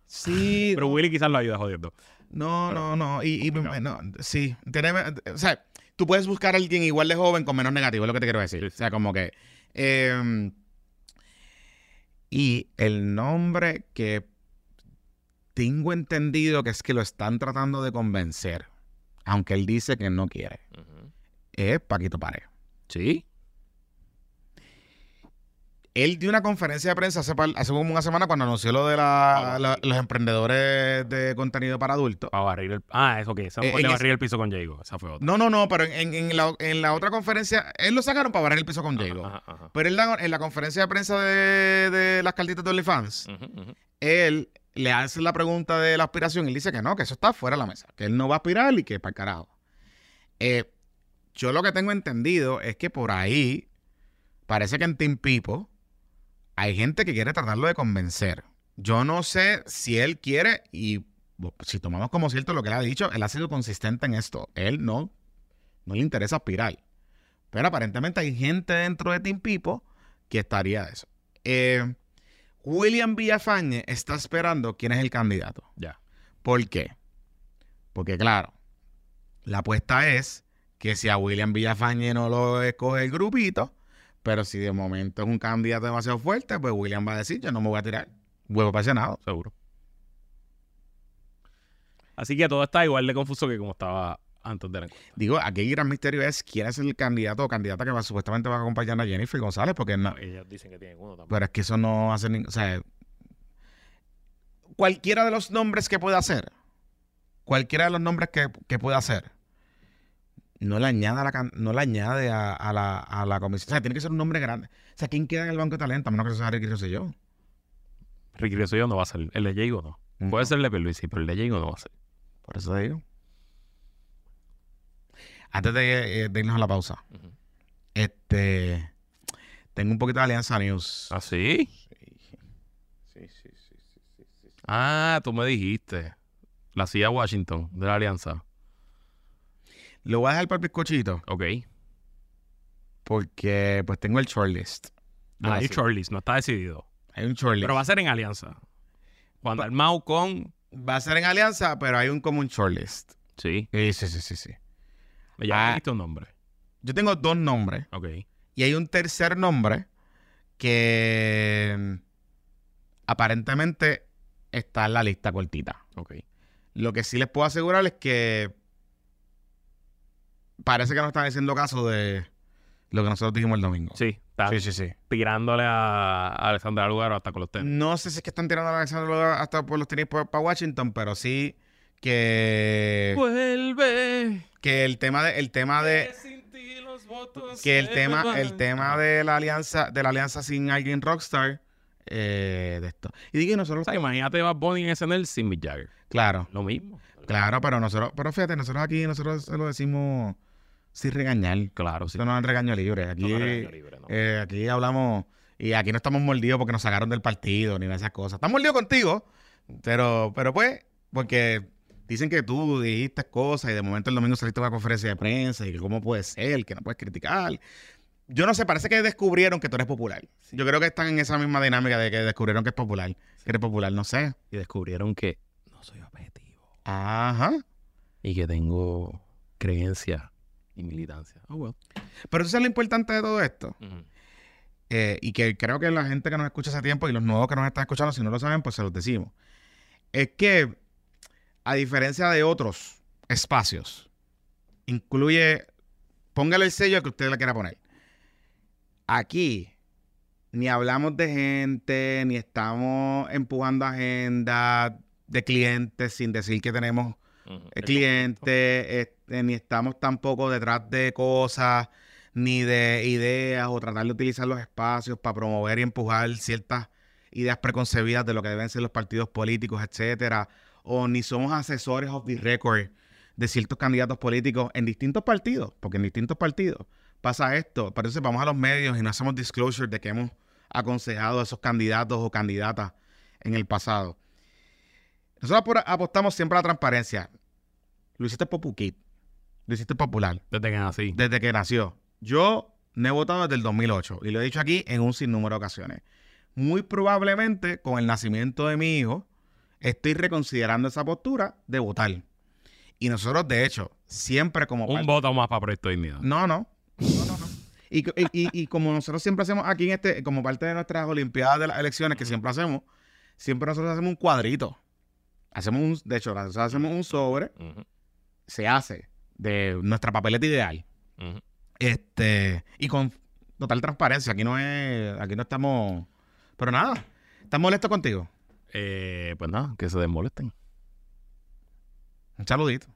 S1: Sí,
S2: Willis quizás lo ayuda jodiendo.
S1: No, no, no. Y, y- no, sí. O sea, tú puedes buscar a alguien igual de joven con menos negativo, es lo que te quiero decir. O sea, como que. eh, y el nombre que tengo entendido que es que lo están tratando de convencer, aunque él dice que no quiere, es Paquito Pared.
S2: Sí.
S1: Él dio una conferencia de prensa hace, como una semana cuando anunció lo de la- los emprendedores de contenido para adultos.
S2: Para barrir el. Ah, eso que.
S1: Eh,
S2: barrir el piso con Diego. Esa fue otra.
S1: No, no, no, pero en, en la, en la otra conferencia, él lo sacaron para barrer el piso con.
S2: Ajá, ajá,
S1: Pero él da- en la conferencia de prensa de, de las cartitas de OnlyFans,
S2: ujú.
S1: él le hace la pregunta de la aspiración y él dice que no, que eso está fuera de la mesa, que él no va a aspirar y que para el carajo. Eh, yo lo que tengo entendido es que por ahí parece que en Team Pipo hay gente que quiere tratarlo de convencer. Yo no sé si él quiere y si tomamos como cierto lo que él ha dicho, él ha sido consistente en esto. Él no, no le interesa aspirar. Pero aparentemente hay gente dentro de Team Pipo que estaría de eso. Eh, William Villafañe está esperando quién es el candidato.
S2: Ya.
S1: ¿Por qué? Porque claro, la apuesta es que si a William Villafañe no lo escoge el grupito, pero si de momento es un candidato demasiado fuerte, pues William va a decir, yo no me voy a tirar. Huevo para el Senado.
S2: Seguro. Así que todo está igual de confuso que como estaba antes de la encuesta.
S1: Digo, aquí el gran misterio es quién es el candidato o candidata que va, supuestamente va a acompañar a Jennifer González, porque no,
S2: Ellos dicen que tienen uno también.
S1: pero es que eso no hace ningún... O sea, cualquiera de los nombres que pueda hacer, cualquiera de los nombres que, que pueda hacer, no le añade a la, no le añade a, a la, a la comisión. O sea, tiene que ser un nombre grande. O sea, ¿quién queda en el banco de talento? A menos que sea Ricky Rosselló.
S2: Ricky Rosselló no va a salir. El de Diego no. Puede ser el de Pierluisi, pero el de Diego no va a salir.
S1: Por eso te digo. Antes de, eh, de irnos a la pausa, este... Tengo un poquito de Alianza News.
S2: ¿Ah, sí?
S1: Sí, sí, sí, sí, sí, sí.
S2: Ah, tú me dijiste. La CIA Washington de la Alianza.
S1: Lo voy a dejar para el bizcochito
S2: Ok.
S1: porque pues tengo el shortlist.
S2: Ah, hay
S1: CIA.
S2: shortlist, no está decidido.
S1: Hay un shortlist.
S2: Pero va a ser en Alianza. Juan
S1: Va-
S2: Dalmau con.
S1: Va a ser en alianza, pero hay un común shortlist.
S2: Sí.
S1: Sí, sí, sí, sí. sí.
S2: Ya
S1: Ah.
S2: un nombre.
S1: Yo tengo dos nombres.
S2: Ok.
S1: Y hay un tercer nombre que mm, aparentemente está en la lista cortita.
S2: Ok.
S1: Lo que sí les puedo asegurar es que parece que no están haciendo caso de lo que nosotros dijimos el domingo.
S2: Sí, está
S1: sí, sí. sí.
S2: tirándole a a Alexandra Lugaro hasta con los tenis.
S1: No sé si es que están tirando a Alexander Lugaro hasta por los tenis para Washington, pero sí que,
S2: Vuelve.
S1: que el tema de el tema de que el tema el tema de la alianza de la alianza sin alguien rockstar eh, de esto. Y digo, nosotros
S2: O sea, imagínate Bad Bunny en SNL sin Mick Jagger.
S1: claro,
S2: Lo mismo.
S1: claro, pero nosotros, pero fíjate, nosotros aquí nosotros se lo decimos sin regañar.
S2: Claro, sí.
S1: Esto no es regaño libre. Aquí,
S2: No, regaño libre, no.
S1: eh, aquí hablamos y aquí no estamos mordidos porque nos sacaron del partido ni de esas cosas. Estamos mordidos contigo, pero, pero pues, porque dicen que tú dijiste cosas y de momento el domingo saliste a una conferencia de prensa y que cómo puede ser, que no puedes criticar. Yo no sé, parece que descubrieron que tú eres popular. Yo creo que están en esa misma dinámica de que descubrieron que es popular. Que eres popular, no sé.
S2: Y descubrieron que no soy objetivo.
S1: Ajá.
S2: Y que tengo creencia y militancia. Oh, well.
S1: Pero eso es lo importante de todo esto. eh, y que creo que la gente que nos escucha hace tiempo y los nuevos que nos están escuchando, si no lo saben, pues se los decimos. Es que, a diferencia de otros espacios, incluye, póngale el sello que usted le quiera poner. Aquí, ni hablamos de gente, ni estamos empujando agenda de clientes sin decir que tenemos el cliente, este, ni estamos tampoco detrás de cosas, ni de ideas o tratar de utilizar los espacios para promover y empujar ciertas ideas preconcebidas de lo que deben ser los partidos políticos, etcétera, o ni somos asesores of the record de ciertos candidatos políticos en distintos partidos, porque en distintos partidos pasa esto, por eso vamos a los medios y no hacemos disclosure de que hemos aconsejado a esos candidatos o candidatas en el pasado. Nosotros apostamos siempre a la transparencia. Lo hiciste Popuquit, lo hiciste popular,
S2: Desde que nací.
S1: desde que nació. Yo no he votado desde el 2008 y lo he dicho aquí en un sinnúmero de ocasiones. Muy probablemente con el nacimiento de mi hijo estoy reconsiderando esa postura de votar. Y nosotros, de hecho, siempre como
S2: Un voto más para Proyecto Dignidad.
S1: no, no. No, no, no. Y, y- y- y como nosotros siempre hacemos aquí en este, como parte de nuestras Olimpiadas de las elecciones que siempre hacemos, siempre nosotros hacemos un cuadrito. Hacemos un, de hecho, nosotros hacemos un sobre, se hace de nuestra papeleta ideal. Este, y con total transparencia. Aquí no es, aquí no estamos. Pero nada, ¿estás molesto contigo?
S2: Eh, pues nada, que se desmolesten.
S1: Un saludito.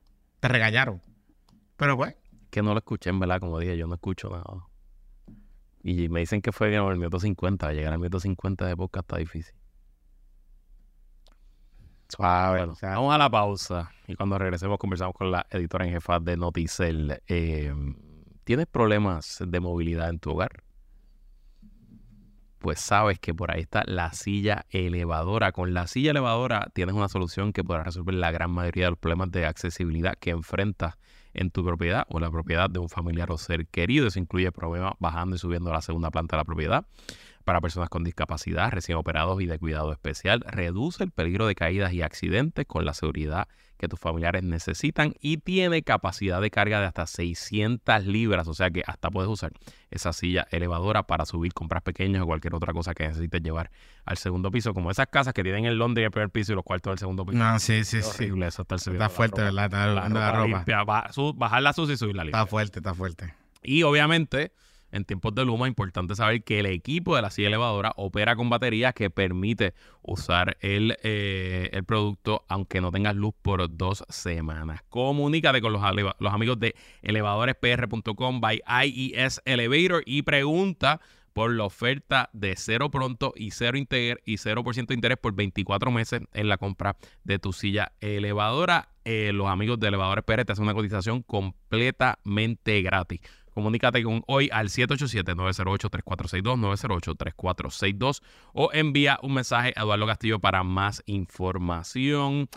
S1: Te regañaron. Pero pues,
S2: Que no lo escuché, en verdad, como dije, yo no escucho nada. Y me dicen que fue en el minuto 50. Llegar al minuto 50 de podcast está difícil.
S1: Suave.
S2: Bueno, vamos a la pausa. Y cuando regresemos, conversamos con la editora en jefa de Noticel. Eh, ¿Tienes problemas de movilidad en tu hogar? Pues sabes que por ahí está la silla elevadora. Con la silla elevadora tienes una solución que podrá resolver la gran mayoría de los problemas de accesibilidad que enfrentas en tu propiedad o la propiedad de un familiar o ser querido. Eso incluye problemas bajando y subiendo a la segunda planta de la propiedad. Para personas con discapacidad, recién operados y de cuidado especial, reduce el peligro de caídas y accidentes con la seguridad que tus familiares necesitan y tiene capacidad de carga de hasta 600 libras, o sea que hasta puedes usar esa silla elevadora para subir compras pequeñas o cualquier otra cosa que necesites llevar al segundo piso, como esas casas que tienen el Londres en el primer piso y los cuartos del segundo piso.
S1: no, sí, sí,
S2: Es
S1: sí.
S2: horrible eso, estar subiendo
S1: Está
S2: la
S1: fuerte,
S2: ropa.
S1: ¿verdad? Está
S2: La
S1: la
S2: ropa
S1: ropa.
S2: limpia, bajarla sucia y subirla limpia.
S1: Está fuerte, está fuerte.
S2: Y obviamente, en tiempos de Luma, importante saber que el equipo de la silla elevadora opera con baterías que permite usar el, eh, el producto aunque no tengas luz por dos semanas. Comunícate con los, los amigos de elevadorespr.com by IES Elevator y pregunta por la oferta de cero pronto y cero, inter- y 0% de interés por 24 meses en la compra de tu silla elevadora. Eh, los amigos de Elevadores PR te hacen una cotización completamente gratis. Comunícate con hoy al 787-908-3462, 908-3462 o envía un mensaje a Eduardo Castillo para más información.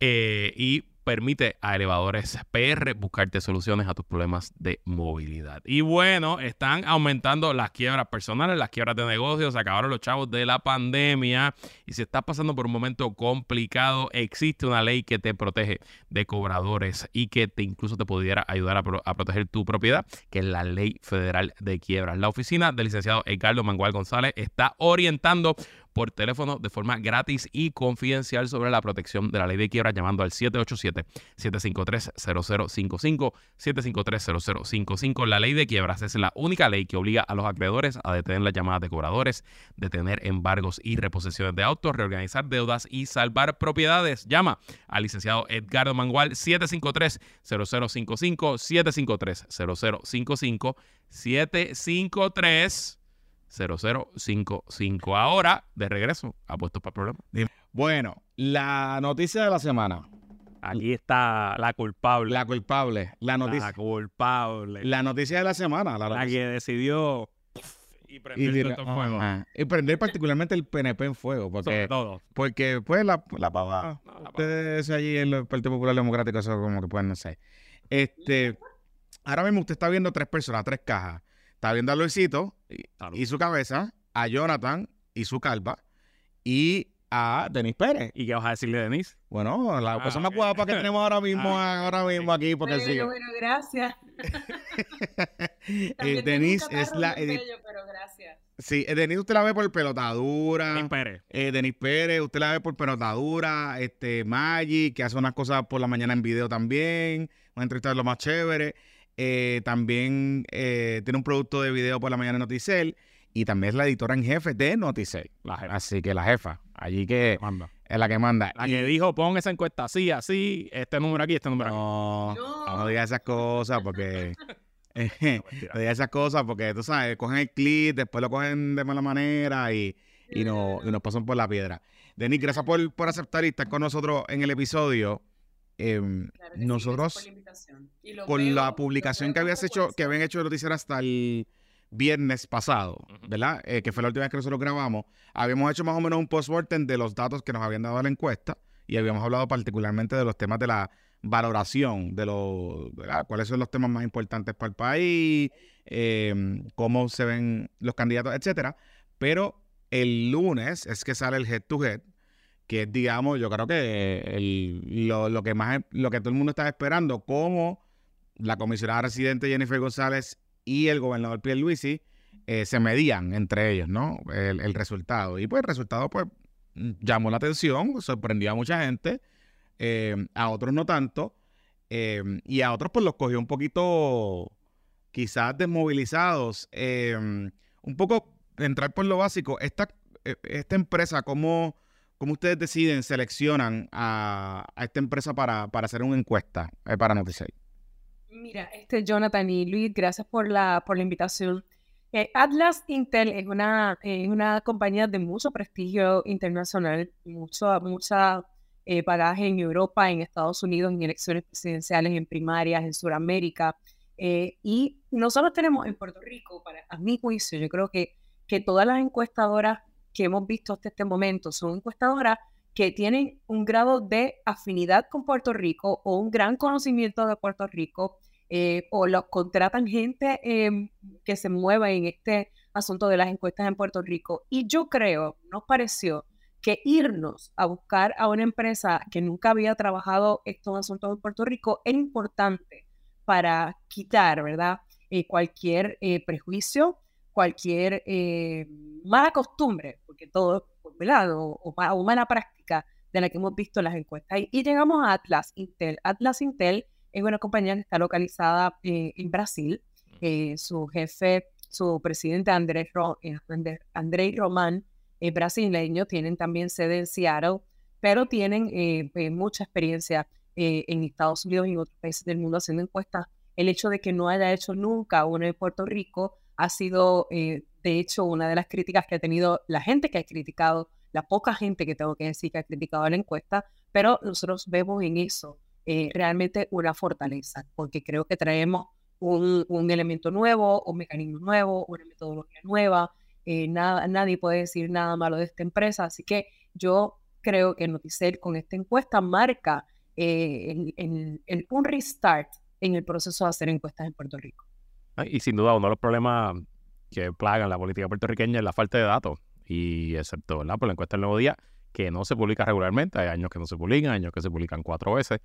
S2: Eh, y permite a Elevadores PR buscarte soluciones a tus problemas de movilidad. Y bueno, están aumentando las quiebras personales, las quiebras de negocios, se acabaron los chavos de la pandemia y si estás pasando por un momento complicado, existe una ley que te protege de cobradores y que te incluso te pudiera ayudar a, a proteger tu propiedad, que es la Ley Federal de Quiebras. La oficina del licenciado Edgardo Mangual González está orientando por teléfono de forma gratis y confidencial sobre la protección de la ley de quiebra llamando al 787-753-0055, 753-0055. La ley de quiebras es la única ley que obliga a los acreedores a detener las llamadas de cobradores, detener embargos y reposiciones de autos, reorganizar deudas y salvar propiedades. Llama al licenciado Edgardo Mangual 753-0055, 753-0055, 753 0055. Ahora, de regreso, apuestos para el programa.
S1: Bueno, la noticia de la semana.
S3: Aquí está la culpable.
S1: La culpable. La
S3: La,
S1: noticia.
S3: culpable. La,
S1: noticia de la semana. La,
S3: que decidió y
S1: y,
S3: prendió
S1: tira-
S3: esto en fuego.
S1: Y prender particularmente el PNP en fuego. Porque,
S3: Sobre todo.
S1: porque pues la, la pava.
S3: No, la
S1: Ustedes allí en el Partido Popular Democrático, eso como que pueden no sé. Este, ahora mismo usted está viendo tres personas, tres cajas. Está viendo a Luisito y,
S3: Salud.
S1: y su cabeza, a Jonathan y su calva, y a Denis Pérez.
S3: ¿Y qué vas a decirle, Denise?
S1: Bueno, la
S3: Ah,
S1: persona
S3: ok.
S1: guapa que tenemos ahora mismo,
S3: Ah,
S1: ahora mismo aquí, porque
S4: bueno,
S1: sí.
S4: bueno, gracias.
S1: Eh, Denise es la
S4: bello, pero gracias.
S1: Sí, eh, Denise usted la ve por pelotadura.
S3: Denise Pérez.
S1: Eh, Denis Pérez, usted la ve por pelotadura, este, Maggi, que hace unas cosas por la mañana en video también, una entrevista de lo más chévere. Eh, también eh, tiene un producto de video por la mañana en Noticel y también es la editora en jefe de Noticel.
S3: La jefa.
S1: Así que la jefa, allí que
S3: Manda.
S1: es la que manda.
S3: La
S1: Y-
S3: que dijo, pon esa encuesta así, así, este número aquí, este número aquí.
S1: no,
S4: No.
S1: no digas esas cosas porque... eh,
S3: No,
S1: no digas esas cosas porque, tú sabes, cogen el clip, después lo cogen de mala manera y, y, no- y nos pasan por la piedra. Denis, gracias por, por aceptar y estar con nosotros en el episodio. Em,
S4: Claro que sí,
S1: nosotros.
S4: Y
S1: con
S4: veo-
S1: la publicación que habías hecho, que habían hecho de noticiero hasta el viernes pasado. ¿verdad? Eh, que fue la última vez que nosotros grabamos, habíamos hecho más o menos un post-mortem de los datos que nos habían dado la encuesta y habíamos hablado particularmente de los temas de la valoración, de los, ¿verdad? cuáles son los temas más importantes para el país, eh, cómo se ven los candidatos, etcétera. Pero el lunes es que sale el head to head, que es, digamos, yo creo que lo, lo que más lo que todo el mundo está esperando, como la comisionada residente Jennifer González y el gobernador Pierluisi eh, se medían entre ellos, ¿no? El, el resultado. Y pues el resultado, pues, llamó la atención, sorprendió a mucha gente, eh, a otros no tanto, eh, y a otros pues los cogió un poquito quizás desmovilizados. eh, un poco entrar por lo básico, esta, eh, esta empresa, ¿cómo, cómo ustedes deciden, seleccionan a, esta empresa para, para hacer una encuesta eh, para Noticias?
S4: Mira, este Jonathan y Luis, gracias por la, por la invitación. Eh, Atlas Intel es una, es una compañía de mucho prestigio internacional, mucho, mucha eh, bagaje en Europa, en Estados Unidos, en elecciones presidenciales, en primarias, en Sudamérica. Eh, y nosotros tenemos en Puerto Rico, para, a mi juicio, yo creo que, que todas las encuestadoras que hemos visto hasta este momento son encuestadoras que tienen un grado de afinidad con Puerto Rico o un gran conocimiento de Puerto Rico, eh, o los contratan gente eh, que se mueva en este asunto de las encuestas en Puerto Rico. Y yo creo, nos pareció que irnos a buscar a una empresa que nunca había trabajado estos asuntos en Puerto Rico era importante para quitar, ¿verdad? Eh, cualquier eh, prejuicio, cualquier eh, mala costumbre, porque todo, ¿verdad? O, o ma- o mala práctica de la que hemos visto en las encuestas. Y, y llegamos a Atlas Intel. Atlas Intel es una compañía que está localizada eh, en Brasil. Eh, su jefe, su presidente Andrés, Ro- André- Andrei Román es brasileño, tienen también sede en Seattle, pero tienen mucha experiencia en Estados Unidos y en otros países del mundo haciendo encuestas. El hecho de que no haya hecho nunca una en Puerto Rico ha sido, eh, de hecho, una de las críticas que ha tenido la gente que ha criticado, la poca gente que tengo que decir que ha criticado la encuesta, pero nosotros vemos en eso eh, realmente una fortaleza, porque creo que traemos un, elemento nuevo, un mecanismo nuevo, una metodología nueva. eh, nada, nadie puede decir nada malo de esta empresa, así que yo creo que Noticel con esta encuesta marca eh, el- un restart en el proceso de hacer encuestas en Puerto Rico.
S2: Ah, Y sin duda, uno de los problemas que plagan la política puertorriqueña es la falta de datos. Y excepto, ¿verdad? Por la encuesta del Nuevo Día, que no se publica regularmente, hay años que no se publican, años que se publican cuatro veces,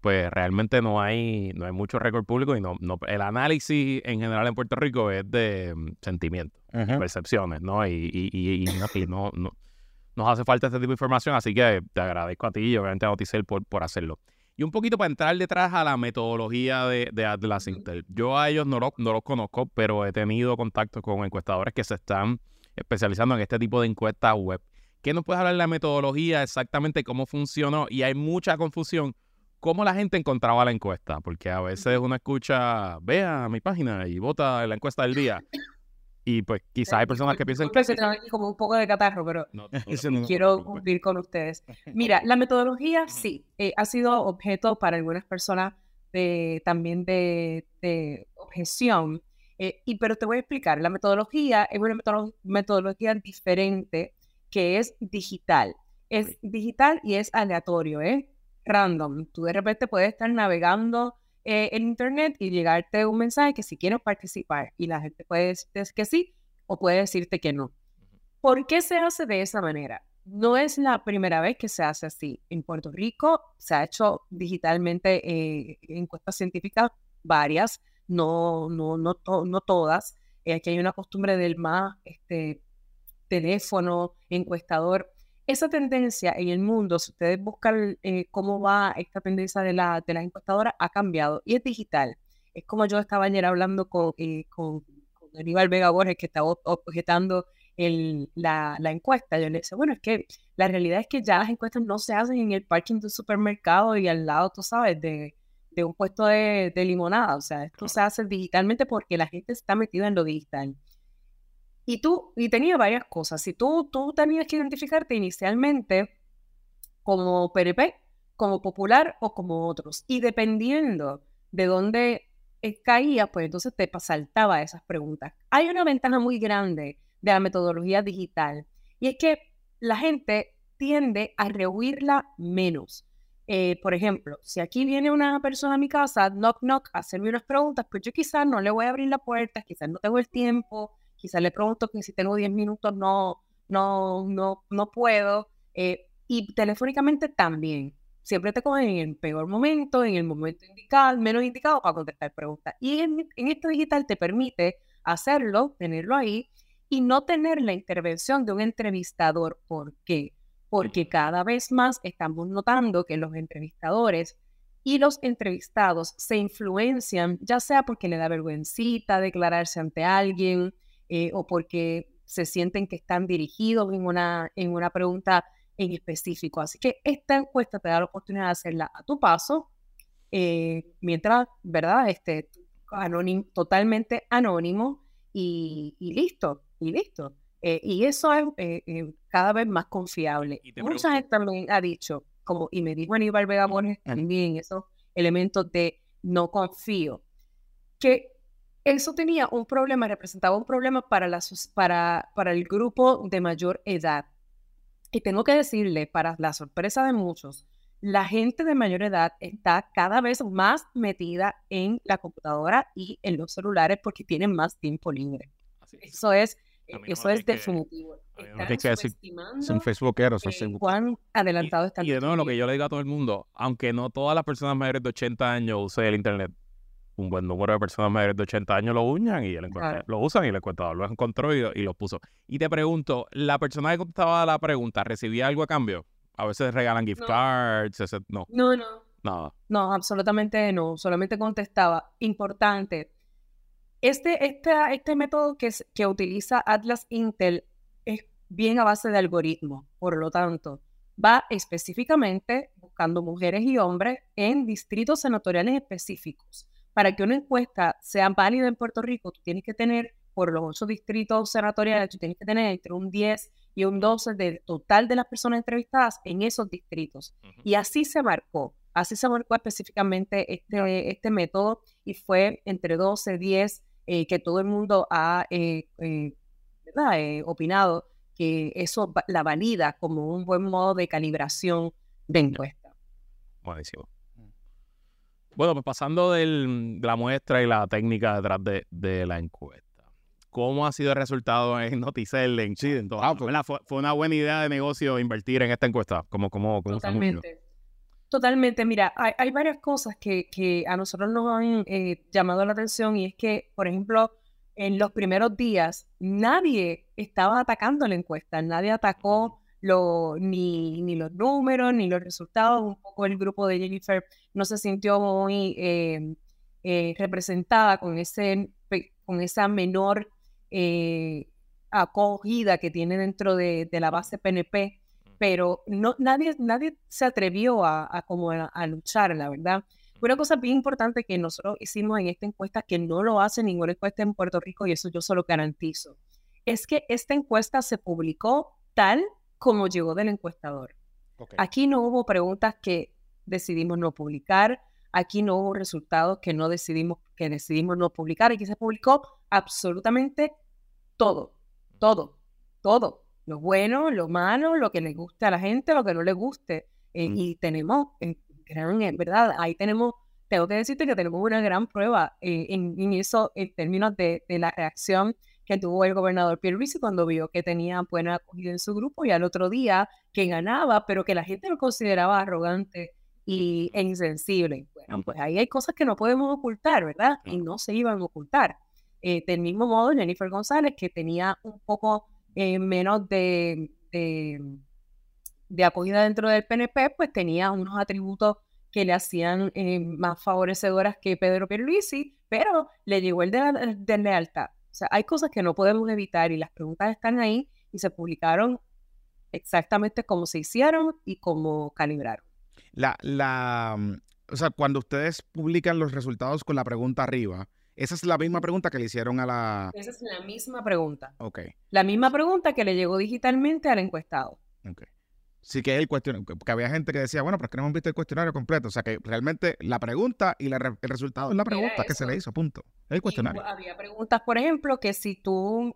S2: pues realmente no hay, no hay mucho récord público y no, no, el análisis en general en Puerto Rico es de mm, sentimientos, percepciones, ¿no? Y, y, y, y no, y no- no- nos hace falta este tipo de información, así que te agradezco a ti y obviamente a Noticel por, por hacerlo. Y un poquito para entrar detrás a la metodología de, de Atlas. Intel. Yo a ellos no, lo- no los conozco, pero he tenido contacto con encuestadores que se están especializando en este tipo de encuestas web. ¿Qué nos puedes hablar de la metodología, exactamente cómo funcionó? Y hay mucha confusión. ¿Cómo la gente encontraba la encuesta? Porque a veces uno escucha, vea mi página y vota en la encuesta del día. Y pues quizás hay personas que piensan que...
S4: Aquí como un poco de catarro, pero
S2: No, no te
S1: Eso no-
S4: quiero cumplir con ustedes. Mira, la metodología sí, eh, ha sido objeto para algunas personas de, también de, de objeción, eh, y, pero te voy a explicar, la metodología es una metodolo- metodología diferente que es digital. Es digital y es aleatorio, ¿eh? Random. Tú de repente puedes estar navegando eh, en internet y llegarte un mensaje que si quieres participar y la gente puede decirte que sí o puede decirte que no. ¿Por qué se hace de esa manera? No es la primera vez que se hace así. En Puerto Rico se ha hecho digitalmente eh, encuestas científicas varias, no, no, no, no todas. Eh, aquí hay una costumbre del más este, teléfono, encuestador. Esa tendencia en el mundo, si ustedes buscan eh, cómo va esta tendencia de, la, de las encuestadoras, ha cambiado y es digital. Es como yo estaba ayer hablando con, eh, con, con Aníbal Vega Borges, que estaba ob- objetando el- la, la encuesta. Yo le decía, bueno, es que la realidad es que ya las encuestas no se hacen en el parking de un supermercado y al lado, tú sabes, de, de un puesto de, de limonada. O sea, esto se hace digitalmente porque la gente está metida en lo digital. Y tú, y tenía varias cosas. Si tú, tú tenías que identificarte inicialmente como PRP, como popular o como otros. Y dependiendo de dónde eh, caía, pues entonces te saltaba esas preguntas. Hay una ventaja muy grande de la metodología digital y es que la gente tiende a rehuirla menos. Eh, por ejemplo, si aquí viene una persona a mi casa, knock knock, a hacerme unas preguntas, pues yo quizás no le voy a abrir la puerta, quizás no tengo el tiempo, quizás le pregunto que si tengo 10 minutos no, no, no, no puedo. eh, y telefónicamente también. Siempre te cogen en el peor momento, en el momento indicado, menos indicado para contestar preguntas. Y en, en este digital te permite hacerlo, tenerlo ahí y no tener la intervención de un entrevistador. ¿Por qué? Porque cada vez más estamos notando que los entrevistadores y los entrevistados se influencian, ya sea porque le da vergüencita declararse ante alguien eh, o porque se sienten que están dirigidos en una, en una pregunta en específico. Así que esta encuesta te da la oportunidad de hacerla a tu paso, eh, mientras, ¿verdad? Este, anónimo, totalmente anónimo y, y listo, y listo. Eh, y eso es eh, cada vez más confiable. Mucha gente también ha dicho, como, y me dijo Aníbal Vega Borges también, esos elementos de no confío, que eso tenía un problema, representaba un problema para, la, para, para el grupo de mayor edad. Y tengo que decirle, para la sorpresa de muchos, la gente de mayor edad está cada vez más metida en la computadora y en los celulares porque tienen más tiempo libre.
S2: Es.
S4: Eso es,
S2: no
S4: eso es
S2: que-
S4: definitivo.
S2: no
S4: Están
S2: que decir-
S1: Son facebookeros, son Facebook.
S4: cuán adelantado está
S2: Y de nuevo, lo que yo le digo a todo el mundo, aunque no todas las personas mayores de 80 años usen el Internet, un buen número de personas mayores de 80 años lo usan y el encuesta-
S4: Claro.
S2: lo usan y el encuestador lo encontró y, y lo puso. Y te pregunto, ¿la persona que contestaba la pregunta recibía algo a cambio? A veces regalan gift
S4: No.
S2: cards, ese- no,
S4: No, no.
S2: nada.
S4: No, absolutamente no. Solamente contestaba. Importante. Este, esta- este método que, es- que utiliza Atlas Intel es bien a base de algoritmos. Por lo tanto, va específicamente buscando mujeres y hombres en distritos senatoriales específicos. Para que una encuesta sea válida en Puerto Rico, tú tienes que tener, por los ocho distritos senatoriales, tú tienes que tener entre un 10 y un 12 del total de las personas entrevistadas en esos distritos. Y así se marcó, así se marcó específicamente este, este método y fue entre 12, 10, eh, que todo el mundo ha eh, eh. Eh, opinado que eso la valida como un buen modo de calibración de encuesta.
S2: Buenísimo. Bueno, pues pasando del- de la muestra y la técnica detrás de, de la encuesta. ¿Cómo ha sido el resultado en Noticel, en Chile, en todo?
S1: Ah, pues-
S2: ¿Verdad? Fue, fue una buena idea de negocio invertir en esta encuesta. ¿Cómo, cómo, cómo?
S4: Totalmente. Totalmente. Mira, hay, hay varias cosas que, que a nosotros nos han eh, llamado la atención y es que, por ejemplo, en los primeros días nadie estaba atacando la encuesta, nadie atacó lo, ni, ni los números ni los resultados. Un poco el grupo de Jennifer no se sintió muy eh, eh, representada con, ese, con esa menor eh, acogida que tiene dentro de, de la base PNP pero no, nadie, nadie se atrevió a, a como a, a luchar, la verdad. Una cosa bien importante que nosotros hicimos en esta encuesta, que no lo hace ninguna encuesta en Puerto Rico, y eso yo se lo garantizo, es que esta encuesta se publicó tal como llegó del encuestador. Aquí no hubo preguntas que decidimos no publicar, aquí no hubo resultados que no decidimos, que decidimos no publicar, aquí se publicó absolutamente todo, todo, todo. Lo bueno, lo malo, lo que le guste a la gente, lo que no le guste. Eh,
S2: Mm.
S4: Y tenemos, en gran, en verdad, ahí tenemos, tengo que decirte que tenemos una gran prueba eh, en, en eso, en términos de, de la reacción que tuvo el gobernador Pierluisi cuando vio que tenía buena acogida en su grupo y al otro día que ganaba, pero que la gente lo consideraba arrogante y, e insensible. Bueno, pues ahí hay cosas que no podemos ocultar, ¿verdad? Y no se iban a ocultar. Eh, del mismo modo, Jennifer González, que tenía un poco eh, menos de, de, de acogida dentro del PNP, pues tenía unos atributos que le hacían eh, más favorecedoras que Pedro Pierluisi, pero le llegó el de, la, de lealtad. O sea, hay cosas que no podemos evitar y las preguntas están ahí y se publicaron exactamente como se hicieron y como calibraron.
S1: La, la, mm, o sea, cuando ustedes publican los resultados con la pregunta arriba, esa es la misma pregunta que le hicieron a la...
S4: Esa es la misma pregunta.
S1: Ok,
S4: La misma pregunta que le llegó digitalmente al encuestado.
S1: ok. Sí que es el cuestionario, porque había gente que decía, bueno, pero es que no hemos visto el cuestionario completo. O sea, que realmente la pregunta y la el resultado es la pregunta que se le hizo, punto. El cuestionario.
S4: Había preguntas, por ejemplo, que si tú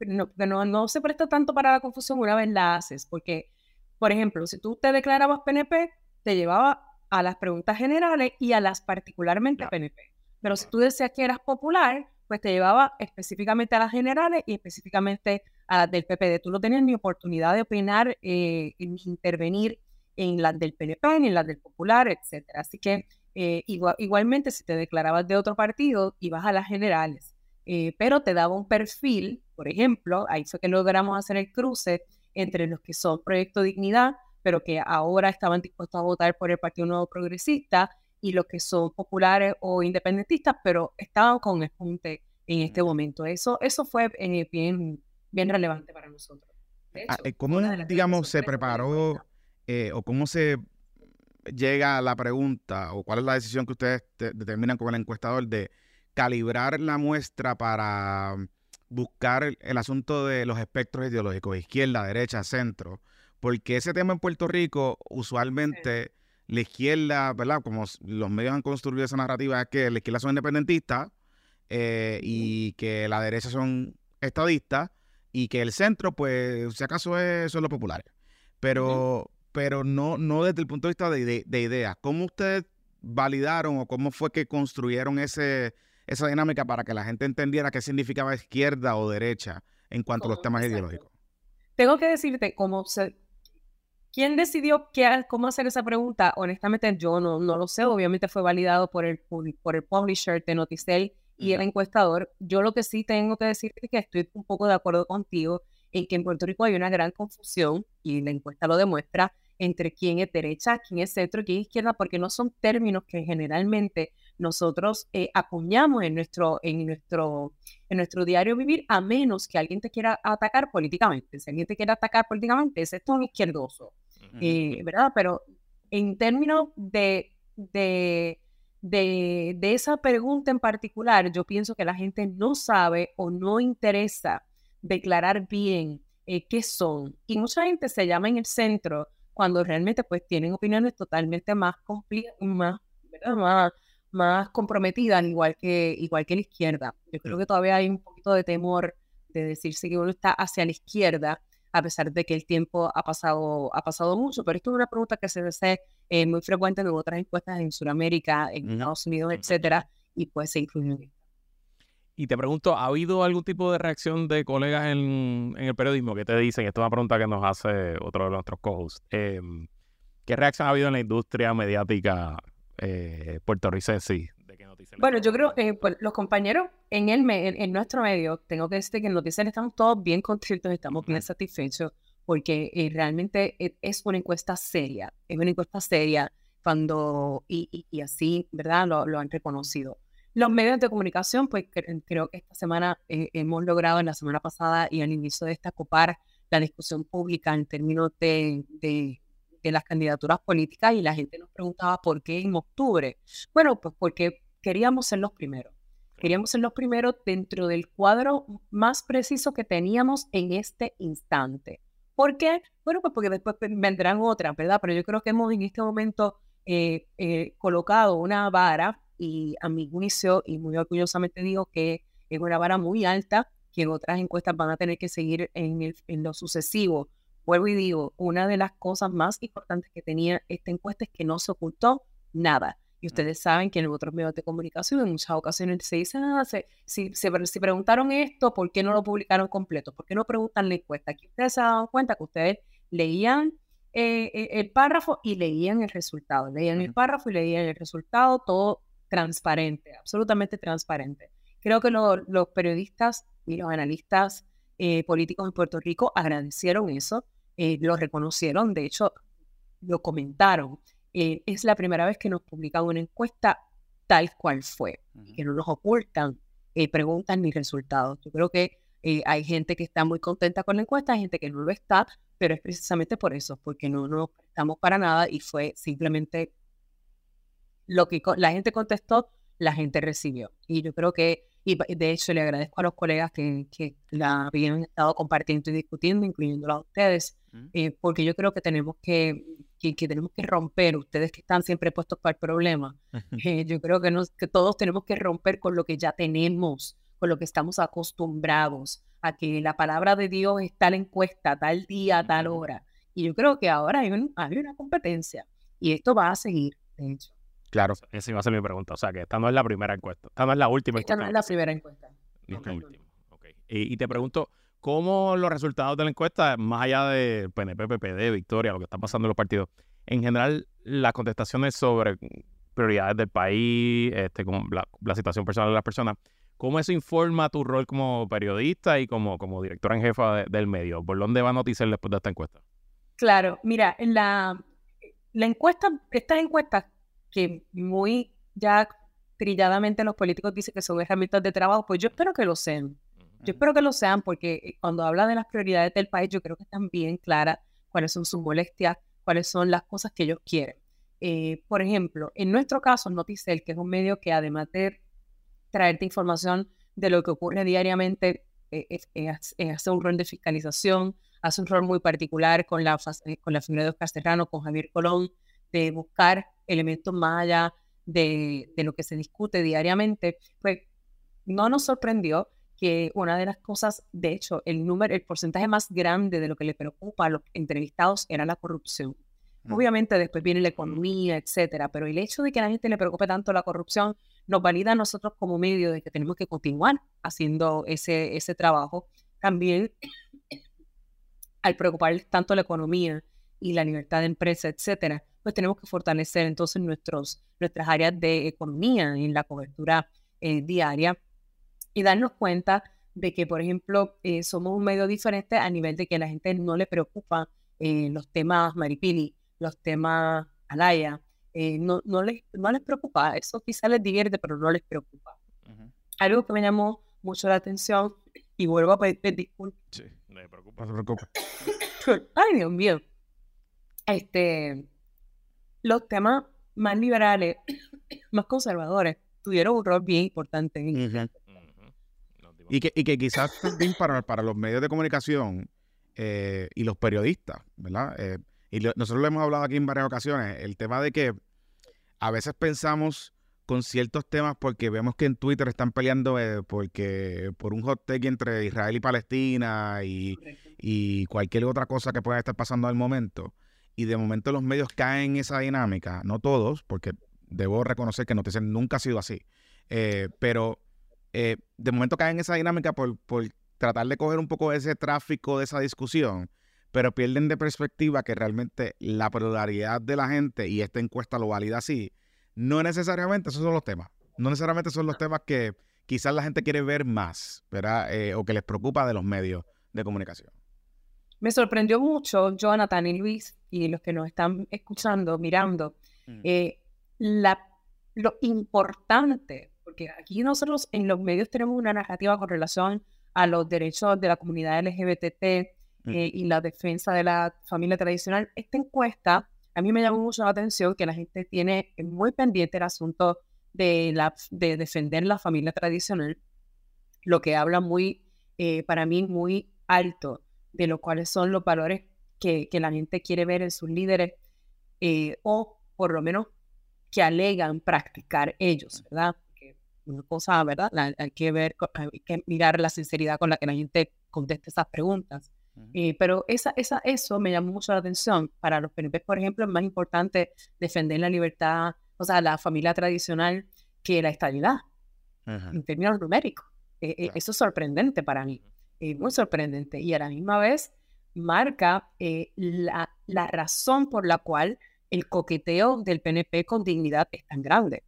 S4: no, no, no se presta tanto para la confusión una vez la haces, porque, por ejemplo, si tú te declarabas PNP, te llevaba a las preguntas generales y a las particularmente. PNP. Pero si tú decías que eras popular, pues te llevaba específicamente a las generales y específicamente a las del PPD. Tú no tenías ni oportunidad de opinar eh, ni intervenir en las del PNP ni en las del Popular, etcétera. Así que eh, igua- igualmente, si te declarabas de otro partido, ibas a las generales, eh, pero te daba un perfil, por ejemplo, ahí fue que logramos hacer el cruce entre los que son Proyecto Dignidad, pero que ahora estaban dispuestos a votar por el Partido Nuevo Progresista, y los que son populares o independentistas, pero estaban con el junte en este momento. Eso, eso fue eh, bien, bien relevante para nosotros.
S1: Ah,
S4: hecho,
S1: ¿Cómo, digamos, se preparó eh, o cómo se llega la pregunta o cuál es la decisión que ustedes te- determinan con el encuestador de calibrar la muestra para mm, buscar el, el asunto de los espectros ideológicos, izquierda, derecha, centro? Porque ese tema en Puerto Rico, usualmente la izquierda, ¿verdad? Como los medios han construido esa narrativa, es que la izquierda son independentistas eh, y que la derecha son estadistas y que el centro, pues, si acaso es, son los populares. Pero, pero no, no desde el punto de vista de, ide- de ideas. ¿Cómo ustedes validaron o cómo fue que construyeron ese, esa dinámica para que la gente entendiera qué significaba izquierda o derecha en cuanto a los temas
S4: exacto.
S1: ideológicos?
S4: Tengo que decirte cómo se... ¿Quién decidió qué, cómo hacer esa pregunta? Honestamente, yo no, no lo sé. Obviamente fue validado por el, por el publisher de Noticel y el encuestador. Yo lo que sí tengo que decirte es que estoy un poco de acuerdo contigo en que en Puerto Rico hay una gran confusión, y la encuesta lo demuestra, entre quién es derecha, quién es centro, quién es izquierda, porque no son términos que generalmente nosotros eh, acuñamos en nuestro, en, nuestro, en nuestro diario vivir, a menos que alguien te quiera atacar políticamente. Si alguien te quiere atacar políticamente, ese es un izquierdoso, eh, ¿verdad? Pero en términos de, de, de, de esa pregunta en particular, yo pienso que la gente no sabe o no interesa declarar bien eh, qué son. Y mucha gente se llama en el centro cuando realmente pues tienen opiniones totalmente más, más, ¿verdad? más, más comprometidas, igual que, igual que la izquierda. Yo creo que todavía hay un poquito de temor de decirse que uno está hacia la izquierda, a pesar de que el tiempo ha pasado, ha pasado mucho. Pero esto es una pregunta que se hace eh, muy frecuente en otras encuestas en Sudamérica, en Estados Unidos, etcétera, y pues se incluye.
S2: Y te pregunto, ¿ha habido algún tipo de reacción de colegas en, en el periodismo que te dicen? Esta es una pregunta que nos hace otro de nuestros co-hosts. em, ¿Qué reacción ha habido en la industria mediática eh, puertorricense?
S4: Bueno, yo creo que pues, los compañeros en, el, me- en, en nuestro medio, tengo que decir que en Noticias estamos todos bien contentos, estamos bien satisfechos, porque eh, realmente e- es una encuesta seria, es una encuesta seria cuando, y, y- y así, ¿verdad? Lo, lo han reconocido. Los medios de comunicación, pues cre- creo que esta semana eh, hemos logrado, en la semana pasada y al inicio de esta, copar la discusión pública en términos de, de, las candidaturas políticas y la gente nos preguntaba por qué en octubre. Bueno, pues porque queríamos ser los primeros. Queríamos ser los primeros dentro del cuadro más preciso que teníamos en este instante. ¿Por qué? Bueno, pues porque después ven- vendrán otras, ¿verdad? Pero yo creo que hemos en este momento eh, eh, colocado una vara y a mi juicio, y muy orgullosamente digo que es una vara muy alta, que en otras encuestas van a tener que seguir en, el- en lo sucesivo. Vuelvo y digo, una de las cosas más importantes que tenía esta encuesta es que no se ocultó nada. Y ustedes saben que en otros medios de comunicación en muchas ocasiones se dice, ah, se- si, se si preguntaron esto, ¿por qué no lo publicaron completo? ¿Por qué no preguntan la encuesta? Aquí ustedes se han cuenta que ustedes leían eh, eh, el párrafo y leían el resultado. Leían el párrafo y leían el resultado, todo transparente, absolutamente transparente. Creo que lo- los periodistas y los analistas eh, políticos en Puerto Rico agradecieron eso, eh, lo reconocieron, de hecho, lo comentaron. Eh, es la primera vez que nos publican una encuesta tal cual fue, y que no nos ocultan eh, preguntas ni resultados. Yo creo que eh, hay gente que está muy contenta con la encuesta, hay gente que no lo está, pero es precisamente por eso, porque no nos prestamos para nada y fue simplemente lo que la gente contestó, la gente recibió. Y yo creo que, y de hecho le agradezco a los colegas que, que la habían estado compartiendo y discutiendo, incluyéndolo a ustedes, eh, porque yo creo que tenemos que, que, que tenemos que romper, ustedes que están siempre puestos para el problema, eh, yo creo que, nos, que todos tenemos que romper con lo que ya tenemos, con lo que estamos acostumbrados, a que la palabra de Dios está en la encuesta, tal día, tal hora. Y yo creo que ahora hay, un- hay una competencia y esto va a seguir, de hecho.
S1: Claro.
S2: Esa iba a ser mi pregunta. O sea, que esta no es la primera encuesta. Esta no es la última
S4: Esta no
S2: encuesta.
S4: es la primera encuesta.
S2: Ni esta
S4: Ok.
S2: última. Ok. Y, y te pregunto, ¿cómo los resultados de la encuesta, más allá de PNP, PPD, Victoria, lo que está pasando en los partidos, en general, las contestaciones sobre prioridades del país, este, como la, la situación personal de las personas, ¿cómo eso informa tu rol como periodista y como, como directora en jefa de- del medio? ¿Por dónde va a noticiar después de esta encuesta?
S4: Claro, mira, en la, la encuesta, estas encuestas que muy ya trilladamente los políticos dicen que son herramientas de trabajo, pues yo espero que lo sean. Yo espero que lo sean porque eh, cuando hablan de las prioridades del país, yo creo que están bien claras cuáles son sus molestias, cuáles son las cosas que ellos quieren. Eh, por ejemplo, en nuestro caso, Noticel, que es un medio que además de traerte información de lo que ocurre diariamente, eh, hace un rol de fiscalización, hace un rol muy particular con la, con la figura de Oscar Serrano, con Javier Colón, de buscar elementos más allá de, de lo que se discute diariamente, pues no nos sorprendió que una de las cosas, de hecho, el número, el porcentaje más grande de lo que le preocupa a los entrevistados era la corrupción.
S1: Mm.
S4: Obviamente después viene la economía, etcétera, pero el hecho de que a la gente le preocupe tanto la corrupción nos valida a nosotros como medio de que tenemos que continuar haciendo ese, ese trabajo. También al preocuparles tanto la economía y la libertad de empresa, etcétera, pues tenemos que fortalecer entonces nuestros, nuestras áreas de economía en la cobertura eh, diaria y darnos cuenta de que, por ejemplo, eh, somos un medio diferente a nivel de que a la gente no le preocupa eh, los temas Maripili, los temas Alaya, eh, no, no, les, no les preocupa, eso quizá les divierte, pero no les preocupa.
S1: Ujú.
S4: Algo que me llamó mucho la atención, y vuelvo a pedir disculpas,
S2: Sí, no me preocupa.
S1: No se preocupe.
S4: ay Dios mío, este, los temas más liberales, más conservadores, tuvieron un rol bien importante en
S2: dimos
S1: Y que, y que quizás también para, para los medios de comunicación eh, y los periodistas, ¿verdad? Eh, y lo- nosotros lo hemos hablado aquí en varias ocasiones, el tema de que a veces pensamos con ciertos temas porque vemos que en Twitter están peleando eh, porque por un hot take entre Israel y Palestina y, y cualquier otra cosa que pueda estar pasando al momento. Y de momento los medios caen en esa dinámica, no todos, porque debo reconocer que Noticias nunca ha sido así, eh, pero eh, de momento caen en esa dinámica por, por tratar de coger un poco ese tráfico de esa discusión, pero pierden de perspectiva que realmente la pluralidad de la gente, y esta encuesta lo valida así, no necesariamente esos son los temas. No necesariamente son los temas que quizás la gente quiere ver más, ¿verdad? Eh, o que les preocupa de los medios de comunicación.
S4: Me sorprendió mucho, Jonathan y Luis, y los que nos están escuchando, mirando,
S1: Mm.
S4: eh, la, lo importante, porque aquí nosotros en los medios tenemos una narrativa con relación a los derechos de la comunidad LGBT
S1: Mm.
S4: eh, y la defensa de la familia tradicional. Esta encuesta, a mí me llamó mucho la atención que la gente tiene muy pendiente el asunto de, la, de defender la familia tradicional, lo que habla muy, eh, para mí, muy alto de lo cuáles son los valores que, que la gente quiere ver en sus líderes eh, o por lo menos que alegan practicar ellos, ¿verdad? Porque una cosa, ¿verdad? La- hay que ver, hay que mirar la sinceridad con la que la gente contesta esas preguntas. Eh, pero esa, esa, eso me llamó mucho la atención. Para los PNP, por ejemplo, es más importante defender la libertad, o sea, la familia tradicional que la estabilidad
S1: Ajá.
S4: en términos numéricos. Eh, eh,
S1: Claro.
S4: Eso es sorprendente para mí, eh, muy sorprendente. Y a la misma vez marca eh, la, la razón por la cual el coqueteo del PNP con dignidad es tan grande.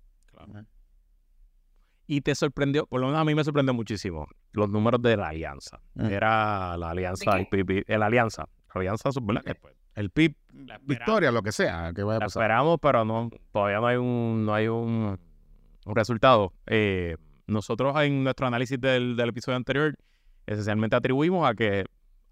S2: Y te sorprendió, por lo menos a mí me sorprendió muchísimo, los números de la alianza.
S1: Mm.
S2: Era la alianza,
S4: ¿De
S2: el PP, la alianza. La alianza, ¿verdad?
S1: El PIB,
S2: La
S1: victoria, lo que sea que vaya a
S2: La
S1: pasar.
S2: esperamos, pero no, todavía no hay un, no hay un, un resultado. Eh, nosotros en nuestro análisis del, del episodio anterior, esencialmente atribuimos a que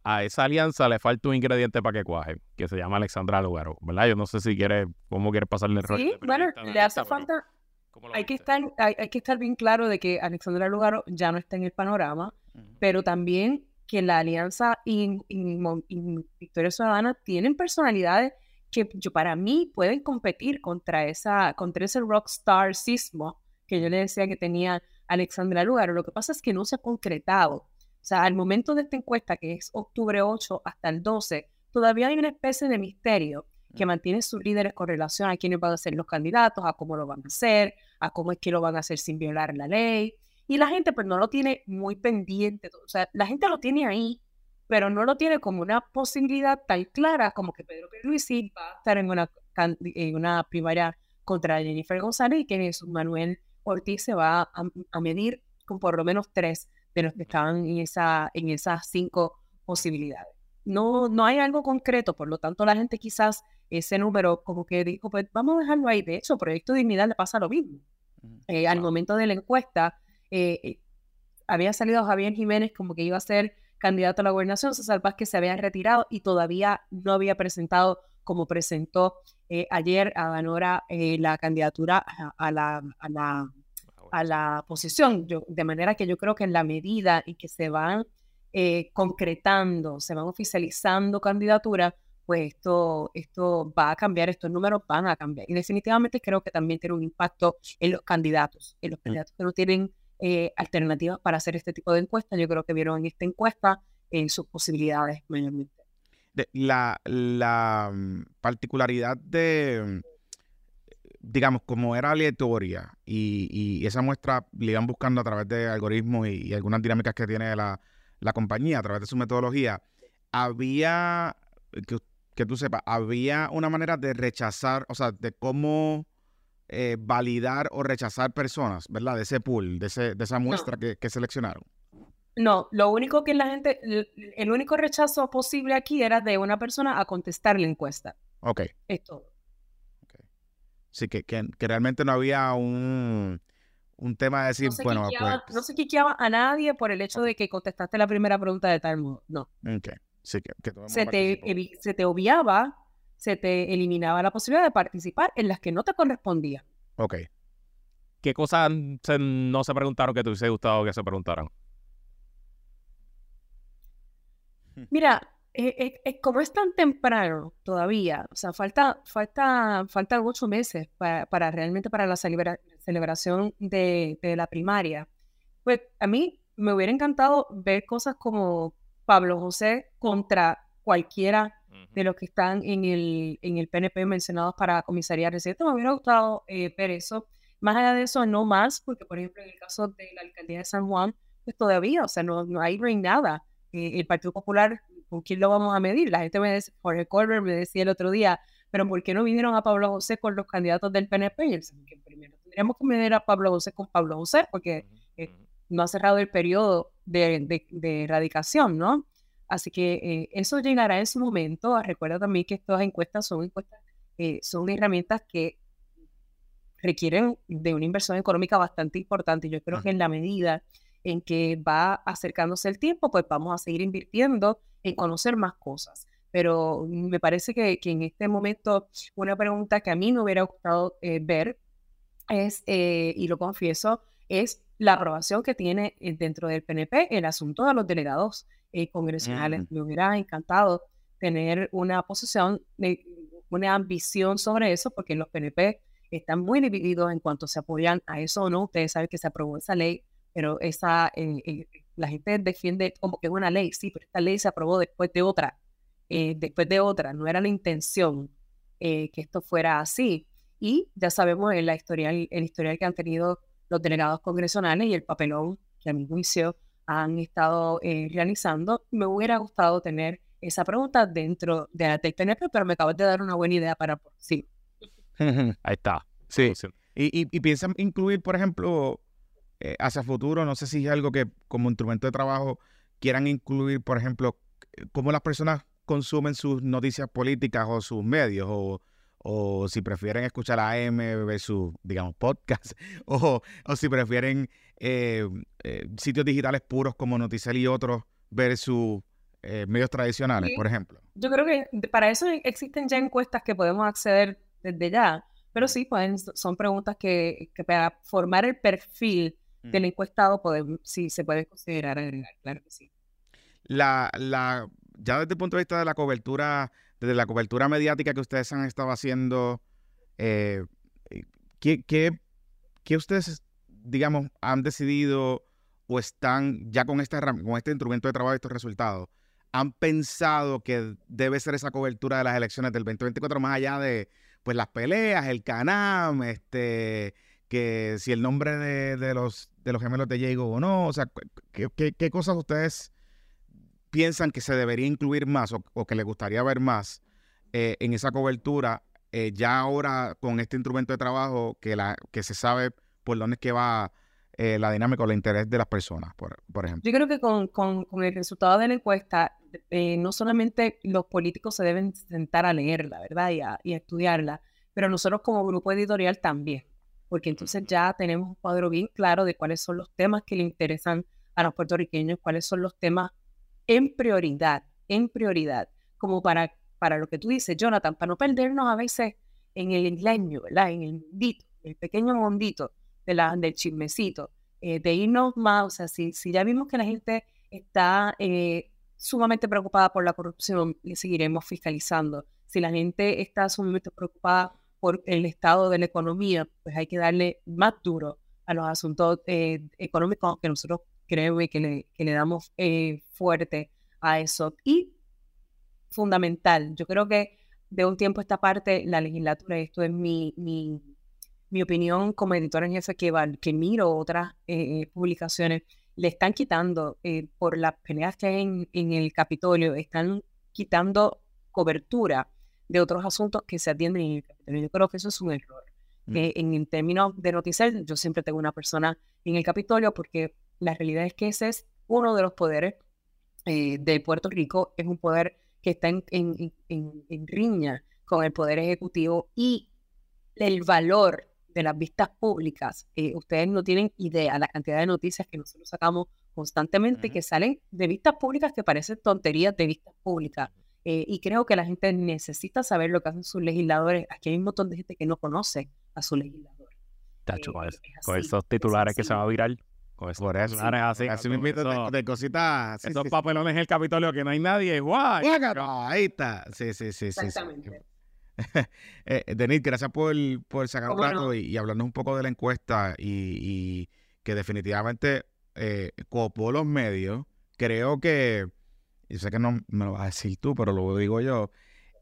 S2: a esa alianza le falta un ingrediente para que cuaje, que se llama Alexandra Lugaro, ¿verdad? Yo no sé si quiere, cómo quiere pasarle el rol.
S4: Sí,
S2: de
S4: bueno, le hace falta,
S2: ¿cómo lo
S4: hay que, estar, hay, hay que estar bien claro de que Alexandra Lugaro ya no está en el panorama,
S1: Ujú.
S4: pero también que la alianza y, y Mo- y Victoria Ciudadana tienen personalidades que yo, para mí pueden competir contra, esa, contra ese rockstar sismo que yo le decía que tenía Alexandra Lugaro. Lo que pasa es que no se ha concretado. O sea, al momento de esta encuesta, que es octubre 8 hasta el 12, todavía hay una especie de misterio que
S1: Mm.
S4: mantiene sus líderes con relación a quiénes van a ser los candidatos, a cómo lo van a hacer, a cómo es que lo van a hacer sin violar la ley. Y la gente pues no lo tiene muy pendiente. O sea, la gente lo tiene ahí, pero no lo tiene como una posibilidad tan clara como que Pedro Pierluisi va a estar en una, en una primaria contra Jennifer González y que Jesús Manuel Ortiz se va a, a medir con por lo menos tres de los que estaban en, esa, en esas cinco posibilidades. No, no hay algo concreto, por lo tanto la gente quizás ese número como que dijo, pues vamos a dejarlo ahí. De hecho, Proyecto Dignidad le pasa lo mismo. Eh, al
S2: Wow.
S4: momento de la encuesta, eh, eh, había salido Javier Jiménez como que iba a ser candidato a la gobernación, César Vázquez se había retirado y todavía no había presentado como presentó eh, ayer a Ganora eh, la candidatura a, a la, a, la, a la posición. Yo, de manera que yo creo que en la medida en que se van eh, concretando, se van oficializando candidaturas, pues esto, esto va a cambiar, estos números van a cambiar. Y definitivamente creo que también tiene un impacto en los candidatos, en los candidatos que no tienen eh, alternativas para hacer este tipo de encuestas. Yo creo que vieron en esta encuesta en sus posibilidades mayormente.
S1: de- la, la mm, particularidad de, mm, digamos, como era aleatoria y, y esa muestra le iban buscando a través de algoritmos y, y algunas dinámicas que tiene la, la compañía a través de su metodología, había, que, que tú sepas, había una manera de rechazar, o sea, de cómo eh, validar o rechazar personas, ¿verdad? De ese pool, de, ese, de esa muestra que, que seleccionaron.
S4: No, lo único que la gente, el, el único rechazo posible aquí era de una persona a contestar la encuesta.
S1: Ok.
S4: Es todo.
S1: Sí, que, que, que realmente no había un, un tema de decir,
S4: No se,
S1: bueno, pues,
S4: no se quiqueaba a nadie por el hecho de que contestaste la primera pregunta de tal modo. No.
S1: ok, sí, que, que todo el
S4: Se te, se te obviaba, se te eliminaba la posibilidad de participar en las que no te correspondía.
S1: Ok,
S2: ¿Qué cosas se- no se preguntaron que te hubiese gustado que se preguntaran?
S4: Mira, eh, eh, eh, como es tan temprano todavía, o sea, falta, falta, faltan ocho meses para, para realmente para la celebra- celebración de, de la primaria, pues a mí me hubiera encantado ver cosas como Pablo José contra cualquiera de los que están en el, en el PNP mencionados para comisaría reciente. Me hubiera gustado eh, ver eso. Más allá de eso, no más, porque por ejemplo en el caso de la alcaldía de San Juan, pues todavía, o sea, no, no hay nada. Eh, el Partido Popular, ¿con quién lo vamos a medir? La gente me decía, Jorge Colbert me decía el otro día, pero ¿por qué no vinieron a Pablo José con los candidatos del PNP? Y él dice, que primero tendríamos que medir a Pablo José con Pablo José, porque eh, no ha cerrado el periodo de, de, de erradicación, ¿no? Así que eh, eso llegará en su momento. Recuerda también que estas encuestas son encuestas, eh, son herramientas que requieren de una inversión económica bastante importante. Yo creo que en la medida en que va acercándose el tiempo, pues vamos a seguir invirtiendo en conocer más cosas. Pero me parece que, que en este momento una pregunta que a mí me hubiera gustado eh, ver es, y lo confieso, es la aprobación que tiene dentro del PNP el asunto de los delegados eh, congresionales. Me hubiera encantado tener una posición, una ambición sobre eso, porque los PNP están muy divididos en cuanto se apoyan a eso o no. Ustedes saben que se aprobó esa ley, pero esa, eh, eh, la gente defiende como que es una ley, sí, pero esta ley se aprobó después de otra, después de otra, no era la intención que esto fuera así. Y ya sabemos en la historial, el historial que han tenido los delegados congresionales y el papelón que a mi juicio han estado eh, realizando. Me hubiera gustado tener esa pregunta dentro de la PNP, pero me acabas de dar una buena idea para sí.
S2: Ahí está.
S1: Sí. Y, y, piensan incluir, por ejemplo, eh, hacia futuro, no sé si es algo que como instrumento de trabajo quieran incluir, por ejemplo, cómo las personas consumen sus noticias políticas o sus medios, o, o si prefieren escuchar AM versus, digamos, podcast, o, o si prefieren eh, eh, sitios digitales puros como Noticel y otros versus eh, medios tradicionales, por ejemplo.
S4: Yo creo que para eso existen ya encuestas que podemos acceder desde ya, pero sí, pueden, son preguntas que, para formar el perfil del encuestado podemos, sí se puede considerar agregar, claro que sí.
S1: La, la, ya desde el punto de vista de la cobertura, desde la cobertura mediática que ustedes han estado haciendo, ¿qué, qué, qué ustedes digamos, han decidido o están ya con este, con este instrumento de trabajo y estos resultados, han pensado que debe ser esa cobertura de las elecciones del 2024 más allá de pues las peleas, el canam, este, que si el nombre de, los, de los gemelos de Diego o no, o sea, ¿qué, cosas ustedes piensan que se debería incluir más o, que les gustaría ver más eh, en esa cobertura eh, ya ahora con este instrumento de trabajo que, la, que se sabe por dónde es que va eh, la dinámica o el interés de las personas, por, ejemplo.
S4: Yo creo que con, con, el resultado de la encuesta, eh, no solamente los políticos se deben sentar a leerla, ¿verdad? Y a, y a estudiarla, pero nosotros como grupo editorial también, porque entonces ya tenemos un cuadro bien claro de cuáles son los temas que le interesan a los puertorriqueños, cuáles son los temas en prioridad, en prioridad, como para, para lo que tú dices, Jonathan, para no perdernos a veces en el isleño. En el mundito, el pequeño mundito de la, del chismecito, eh, de irnos más, o sea, si, si ya vimos que la gente está eh, sumamente preocupada por la corrupción, le seguiremos fiscalizando. Si la gente está sumamente preocupada por el estado de la economía, pues hay que darle más duro a los asuntos eh, económicos que nosotros creemos que le, que le damos fuerte a eso. Y fundamental, yo creo que de un tiempo a esta parte, la legislatura, esto es mi, mi mi opinión como editora en jefe que, que miro otras eh, eh, publicaciones, le están quitando, eh, por las peleas que hay en, el Capitolio, están quitando cobertura de otros asuntos que se atienden en el Capitolio. Yo creo que eso es un error. Mm. en términos de noticias, yo siempre tengo una persona en el Capitolio porque la realidad es que ese es uno de los poderes de Puerto Rico, es un poder que está en, en, en riña con el poder ejecutivo y el valor de las vistas públicas, eh, ustedes no tienen idea la cantidad de noticias que nosotros sacamos constantemente que salen de vistas públicas que parecen tonterías de vistas públicas. Eh, y creo que la gente necesita saber lo que hacen sus legisladores. Aquí hay un montón de gente que no conoce a su legislador.
S2: Tacho, con, eh, esos titulares que se va a virar. Con esos
S1: Por eso, así. Así me de, de, cositas.
S2: esos papelones en el Capitolio que no hay nadie. ¡Guay!
S1: ahí está. Sí, sí, sí. Exactamente. eh, Denis, gracias por, por sacar un rato y, hablarnos un poco de la encuesta y, que definitivamente eh, copó los medios. Creo que yo sé que no me lo vas a decir tú, pero lo digo yo,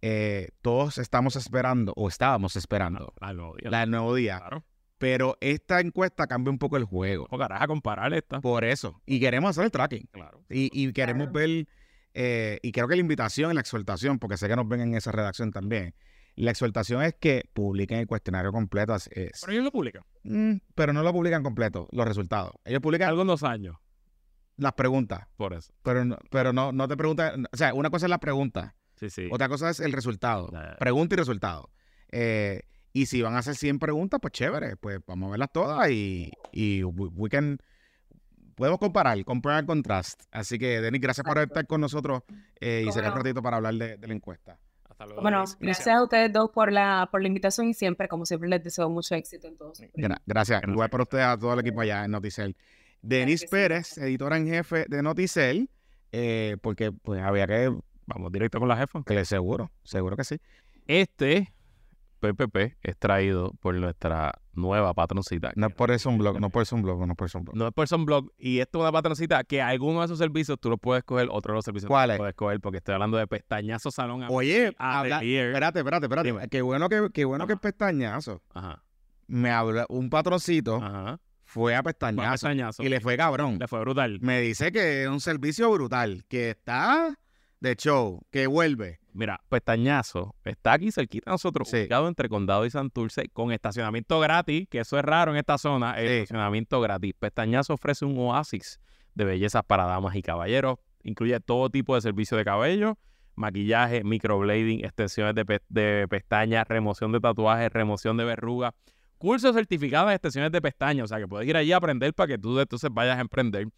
S1: eh, todos estamos esperando, o estábamos esperando,
S2: nuevo día.
S1: la del nuevo día.
S2: Claro.
S1: Pero esta encuesta cambia un poco el juego.
S2: ¿Cómo carajo a comparar esta?
S1: Por eso. Y queremos hacer el tracking.
S2: Claro.
S1: Y, y queremos ver, eh, y creo que la invitación y la exhortación, porque sé que nos ven en esa redacción también, la exhortación es que publiquen el cuestionario completo. es- es-
S2: Pero ellos lo publican.
S1: Mm, pero no lo publican completo, los resultados. Ellos publican
S2: Algunos años,
S1: las preguntas,
S2: por eso.
S1: pero no, pero no, no te preguntan, o sea, una cosa es la pregunta,
S2: Sí, sí.
S1: otra cosa es el resultado.
S2: Ya, ya.
S1: Pregunta y resultado. Eh, y si van a hacer 100 preguntas, pues chévere, pues vamos a verlas todas y, y we, we can- podemos comparar, comparar contrast. Así que, Denis, gracias por estar con nosotros eh, y
S4: Cómo
S1: sacar un
S4: no.
S1: ratito para hablar de, de la encuesta.
S2: Hasta luego.
S4: Bueno, gracias a ustedes dos por la, por la invitación y siempre, como siempre, les deseo mucho éxito en todos. sus
S1: Gra- gracias.
S2: Gracias.
S1: Igual para ustedes, a todo el equipo allá en Noticel. Denis. Pérez, editora en jefe de Noticel, eh, porque pues había que,
S2: Vamos directo con la jefa.
S1: que seguro, seguro que sí.
S2: Este PPP es traído por nuestra nueva patroncita.
S1: No es por eso un blog, no por eso un blog, no es por eso un blog.
S2: No es Person Blog. Y esto es una patroncita que algunos de esos servicios tú los puedes coger, otros de los servicios tú
S1: ¿Cuál
S2: los
S1: es?
S2: puedes coger porque estoy hablando de pestañazo salón.
S1: Oye,
S2: Ah,
S1: habla- espérate, espérate, espérate.
S2: Dime.
S1: Qué bueno que, qué bueno que
S2: Ajá.
S1: pestañazo.
S2: Ajá.
S1: Me habla, un patroncito
S2: Ajá.
S1: Fue a
S2: Fue a
S1: pestañazo y le fue cabrón.
S2: Le fue brutal.
S1: Me dice que es un servicio brutal, que está de show, que vuelve.
S2: Mira, Pestañazo está aquí cerquita de nosotros,
S1: Sí.
S2: ubicado entre Condado y Santurce, con estacionamiento gratis, que eso es raro en esta zona,
S1: Sí.
S2: estacionamiento gratis. Pestañazo ofrece un oasis de bellezas para damas y caballeros, incluye todo tipo de servicio de cabello, maquillaje, microblading, extensiones de, pe- de pestañas, remoción de tatuajes, remoción de verrugas, cursos certificados en extensiones de pestañas, o sea que puedes ir allí a aprender para que tú entonces vayas a emprender.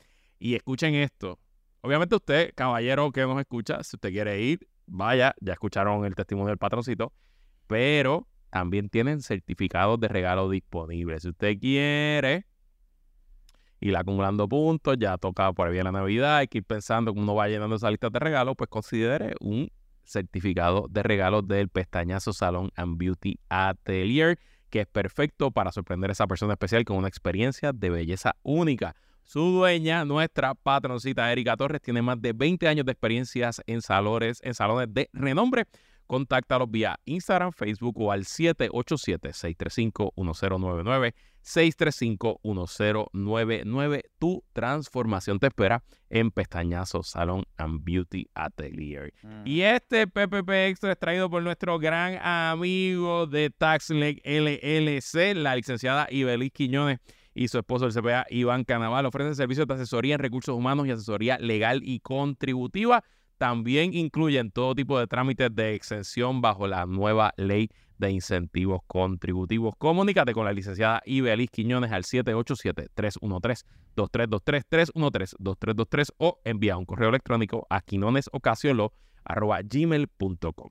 S2: Y escuchen esto, Obviamente usted, caballero que nos escucha, si usted quiere ir, vaya, ya escucharon el testimonio del patroncito, pero también tienen certificados de regalo disponibles. Si usted quiere ir acumulando puntos, ya toca por ahí la Navidad, hay que ir pensando cómo uno va llenando esa lista de regalos, pues considere un certificado de regalo del Pestañazo Salon and Beauty Atelier, que es perfecto para sorprender a esa persona especial con una experiencia de belleza única. Su dueña, nuestra patroncita Erika Torres, tiene más de 20 años de experiencias en salones, en salones de renombre. Contáctalos vía Instagram, Facebook o al 787-635-1099. 635-1099. Tu transformación te espera en Pestañazo Salon and Beauty Atelier. Y este PPP Extra es traído por nuestro gran amigo de TaxLeg LLC, la licenciada Ibelis Quiñones y su esposo, el CPA Iván Canaval. Ofrecen servicios de asesoría en recursos humanos y asesoría legal y contributiva. También incluyen todo tipo de trámites de exención bajo la nueva ley de incentivos contributivos. Comunícate con la licenciada Ibelis Quiñones al 787-313-2323, 313-2323 o envía un correo electrónico a quinonesocasiolo.gmail.com.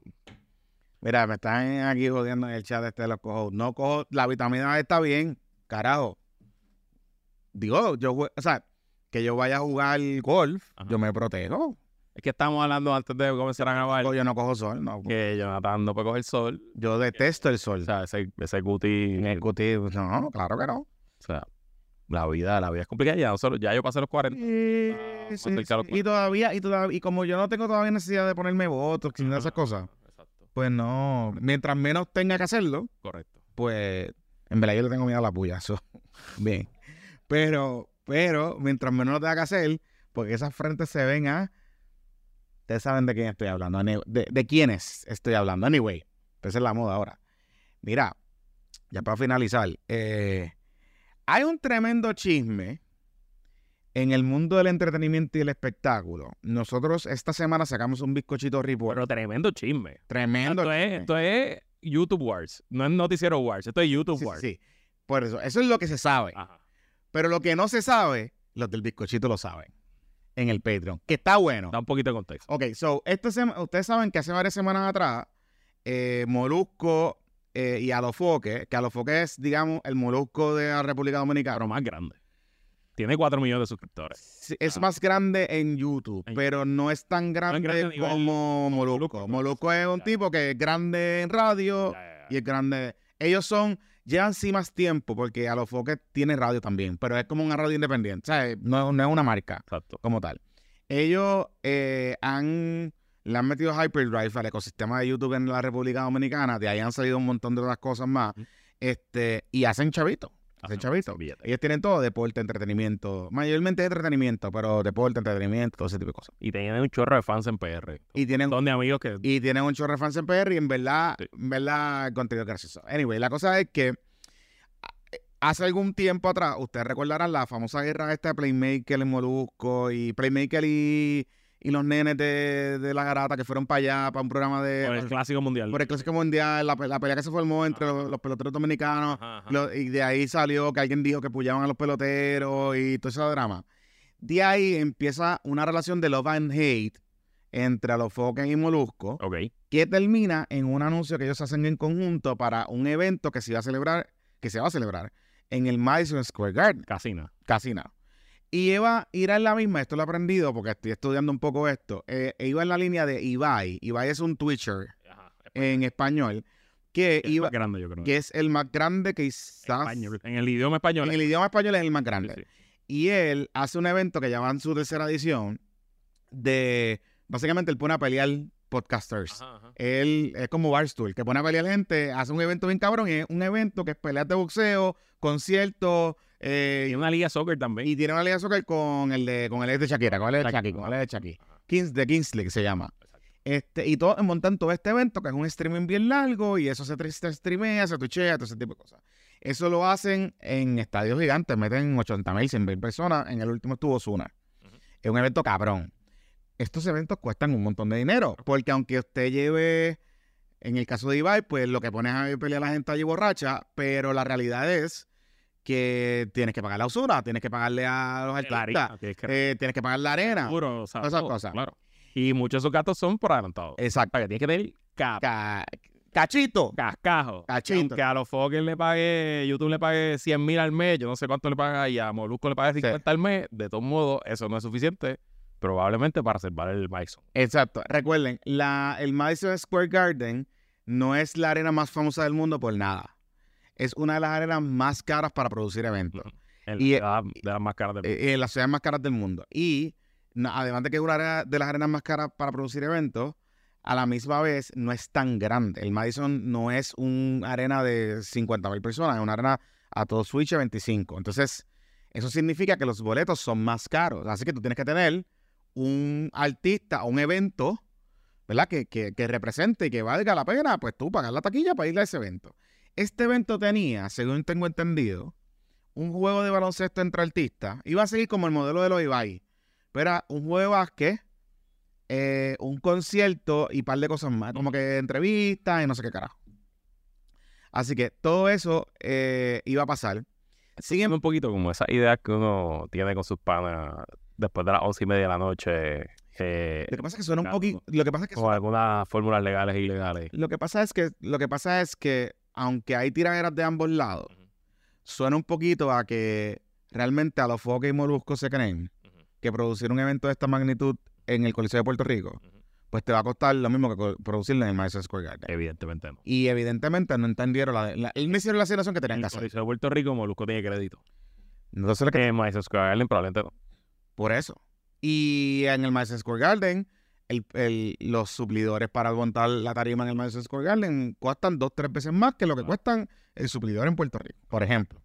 S1: Mira, me están aquí jodiendo en el chat este de los cojos. No cojo, la vitamina D está bien, carajo. Digo, yo, o sea, que yo vaya a jugar golf,
S2: Ajá.
S1: yo me protejo.
S2: Es que estamos hablando antes de comenzar a grabar
S1: Yo no cojo sol, no.
S2: que Jonathan no puede coger sol.
S1: Yo detesto el sol.
S2: O sea, ese, ese cuti,
S1: el cuti, no, claro que no.
S2: o sea, la vida, la vida es complicada. Ya, nosotros, ya yo pasé los 40.
S1: Sí,
S2: más
S1: sí,
S2: los
S1: sí. Y todavía, y todavía, y como yo no tengo todavía necesidad de ponerme votos, sin esas cosas,
S2: Exacto.
S1: pues no. Mientras menos tenga que hacerlo,
S2: Correcto.
S1: pues en verdad yo le tengo miedo a la puya, eso. Bien. Pero, pero, mientras menos lo tenga que hacer, porque esas frentes se ven a. Ustedes saben de quién estoy hablando. De, de quiénes estoy hablando. Anyway, esa es la moda ahora. Mira, ya para finalizar, eh, hay un tremendo chisme en el mundo del entretenimiento y el espectáculo. Nosotros esta semana sacamos un bizcochito report.
S2: Pero tremendo chisme.
S1: tremendo.
S2: Esto es,
S1: chisme.
S2: esto es YouTube Wars. No es Noticiero Wars. Esto es YouTube
S1: Sí,
S2: Wars.
S1: sí. Por eso, eso es lo que se sabe.
S2: Ajá.
S1: Pero lo que no se sabe, los del bizcochito lo saben. En el Patreon. Que está bueno.
S2: Da un poquito de contexto.
S1: Ok, so, esta sema- ustedes saben que hace varias semanas atrás, eh, Molusco eh, y Alofoque, que Alofoque es, digamos, el Molusco de la República Dominicana.
S2: Pero más grande. Tiene 4 millones de suscriptores.
S1: Sí, Es
S2: Ah.
S1: más grande en YouTube,
S2: En
S1: pero no es tan grande, como Molusco.
S2: Molusco,
S1: Molusco es un
S2: ya.
S1: tipo que es grande en radio
S2: Ya, ya, ya.
S1: y es grande. Ellos son, llevan sí más tiempo, porque Alofoque tiene radio también, pero es como una radio independiente, ¿sabes? No, no es una marca.
S2: Exacto.
S1: como tal. Ellos eh, han, le han metido Hyperdrive al ecosistema de YouTube en la República Dominicana. De ahí han salido un montón de otras cosas más. Este Y hacen chavitos. Chavitos.
S2: billetes.
S1: Ellos tienen todo, deporte, entretenimiento. Mayormente entretenimiento, pero deporte, entretenimiento, todo ese tipo de cosas.
S2: Y tenían un chorro de fans en PR.
S1: Y tienen
S2: de amigos que...
S1: y tienen un chorro de fans en PR y en verdad,
S2: Sí.
S1: en verdad, el contenido es gracioso. Anyway, la cosa es que hace algún tiempo atrás, ustedes recordarán la famosa guerra esta de Playmaker y Molusco y Playmaker y, y los nenes de, de la garata que fueron para allá, para un programa de...
S2: Por el clásico mundial.
S1: por el Clásico Mundial, la, la pelea que se formó entre los, los peloteros dominicanos,
S2: Ajá, ajá.
S1: lo- y de ahí salió que alguien dijo que pullaban a los peloteros y todo ese drama. De ahí empieza una relación de love and hate entre Alofoque y Molusco
S2: Ok.
S1: que termina en un anuncio que ellos hacen en conjunto para un evento que se va a celebrar, que se va a celebrar en el Madison Square Garden,
S2: Casina.
S1: Casino. Y iba irá en la misma, esto lo he aprendido porque estoy estudiando un poco esto, eh, iba en la línea de Ibai, Ibai es un Twitcher
S2: Ajá.
S1: en español, que,
S2: Es
S1: iba,
S2: más grande, yo creo.
S1: que es el más grande que quizás
S2: Español. En el idioma español.
S1: en el idioma español es el más
S2: Sí,
S1: grande.
S2: sí.
S1: Y él hace un evento que llaman su tercera edición de, básicamente él pone a pelear podcasters.
S2: Ajá, ajá.
S1: Él es como Barstool, que pone a pelear gente, hace un evento bien cabrón, y es un evento que es peleas de boxeo, conciertos, eh,
S2: Y una liga soccer también.
S1: y tiene una liga de soccer con el de, con el ex de Shakira, con el de Shaki, con el de Shaki.
S2: Ajá.
S1: Kings, de Kingsley que se llama.
S2: Exacto.
S1: Este, y todo, montan todo este evento, que es un streaming bien largo, y eso se, se streamea, se tuchea, todo ese tipo de cosas. Eso lo hacen en estadios gigantes, meten 80 mil, 100 mil personas. En el último estuvo Zuna. Es un evento cabrón. Estos eventos cuestan un montón de dinero, porque aunque usted lleve, en el caso de Ibai, pues lo que pones a pelear a la gente allí borracha, pero la realidad es que tienes que pagar la usura, tienes que pagarle a los artistas,
S2: que
S1: eh, tienes que pagar la arena.
S2: seguro, o sea,
S1: esas
S2: todo,
S1: cosas.
S2: Claro. Y muchos de esos gastos son por adelantado.
S1: Exacto.
S2: Para que tienes que tener cap-
S1: Ca- cachito.
S2: cascajo.
S1: Cachito.
S2: Que a los Fokker le pague, YouTube le pague 100 mil al mes, yo no sé cuánto le paga, y a Molusco le pague 50 al mes. De todos modos, eso no es suficiente, probablemente para salvar el Bison.
S1: Exacto. Recuerden, la, el Madison Square Garden no es la arena más famosa del mundo por nada. Es una de las arenas más caras para producir eventos.
S2: En
S1: Y-
S2: la, de las más caras del
S1: Eh, eh, las ciudades más caras del mundo. Y además de que es una de las arenas más caras para producir eventos, a la misma vez no es tan grande. El Madison no es una arena de 50 mil personas, es una arena a todo switch de 25. Entonces, eso significa que los boletos son más caros. Así que tú tienes que tener un artista o un evento, ¿verdad? Que, que, que represente y que valga la pena, pues tú pagar la taquilla para ir a ese evento. Este evento tenía, según tengo entendido, un juego de baloncesto entre artistas. Iba a seguir como el modelo de los Ibai. Pero era un juego de básquet, eh, un concierto y un par de cosas más. Como que entrevistas y no sé qué carajo. Así que todo eso eh, iba a pasar. Siguen
S2: un poquito como esas ideas que uno tiene con sus panas después de las once y media de la noche, eh,
S1: Lo que pasa es que suena un poquito. Lo que pasa es que
S2: con algunas fórmulas legales e ilegales.
S1: Lo que pasa es que, lo que pasa es que, aunque hay tiraderas de ambos lados, suena un poquito a que realmente a los foques y moluscos se creen que producir un evento de esta magnitud en el Coliseo de Puerto Rico, pues te va a costar lo mismo que producirlo en el Madison Square Garden.
S2: Evidentemente no.
S1: Y evidentemente no entendieron la, la- no hicieron la asignación que tenían
S2: En
S1: que
S2: el
S1: hacer.
S2: Coliseo de Puerto Rico, Molusco tiene crédito.
S1: Entonces, lo que-
S2: En Madison Square Garden probablemente no.
S1: Por eso. Y en el Madison Square Garden, el- el- los suplidores para montar la tarima en el Madison Square Garden cuestan dos, tres veces más que lo que
S2: Ah.
S1: cuestan el suplidor en Puerto Rico, por ejemplo.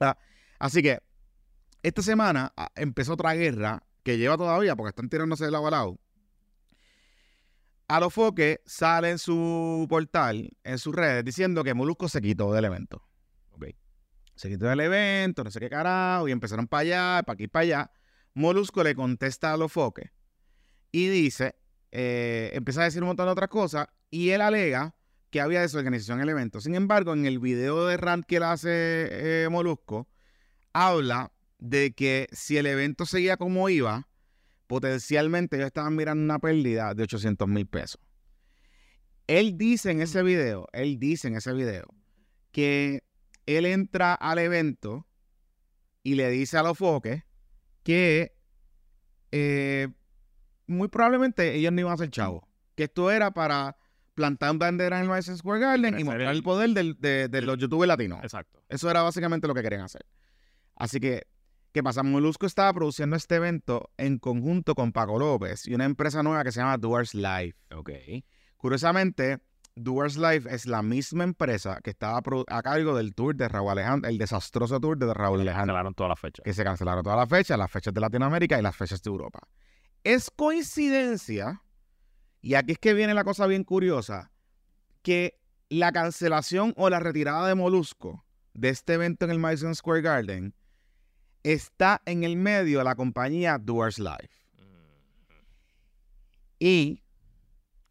S1: Ah, Así que esta semana ah, empezó otra guerra que lleva todavía porque están tirándose de lado a lado. A los foques sale en su portal, en sus redes, diciendo que Molusco se quitó del evento.
S2: Ok.
S1: Se quitó del evento, no sé qué carajo, y empezaron para allá, para aquí, para allá. Molusco le contesta a los foques y dice, eh, empieza a decir un montón de otras cosas, y él alega que había desorganización en el evento. Sin embargo, en el video de rant que él hace eh, Molusco, habla de que si el evento seguía como iba, potencialmente ellos estaban mirando una pérdida de 800 mil pesos. Él dice en ese video, él dice en ese video, que él entra al evento y le dice a los foques que eh, muy probablemente ellos no iban a ser chavos. Que esto era para plantar un bandera en el Madison Square Garden y mostrar
S2: el-
S1: el poder del- de, de los youtubers latinos.
S2: Exacto.
S1: Eso era básicamente lo que querían hacer. Así que, ¿Qué pasa? Molusco estaba produciendo este evento en conjunto con Paco López y una empresa nueva que se llama Doers Live.
S2: Ok.
S1: Curiosamente, Doers Live es la misma empresa que estaba a cargo del tour de Raúl Alejandro, el desastroso tour de Raúl Alejandro,
S2: Cancelaron todas las fechas.
S1: que se cancelaron todas las fechas, las fechas de Latinoamérica y las fechas de Europa. Es coincidencia, y aquí es que viene la cosa bien curiosa, que la cancelación o la retirada de Molusco de este evento en el Madison Square Garden está en el medio de la compañía Doers Live. Y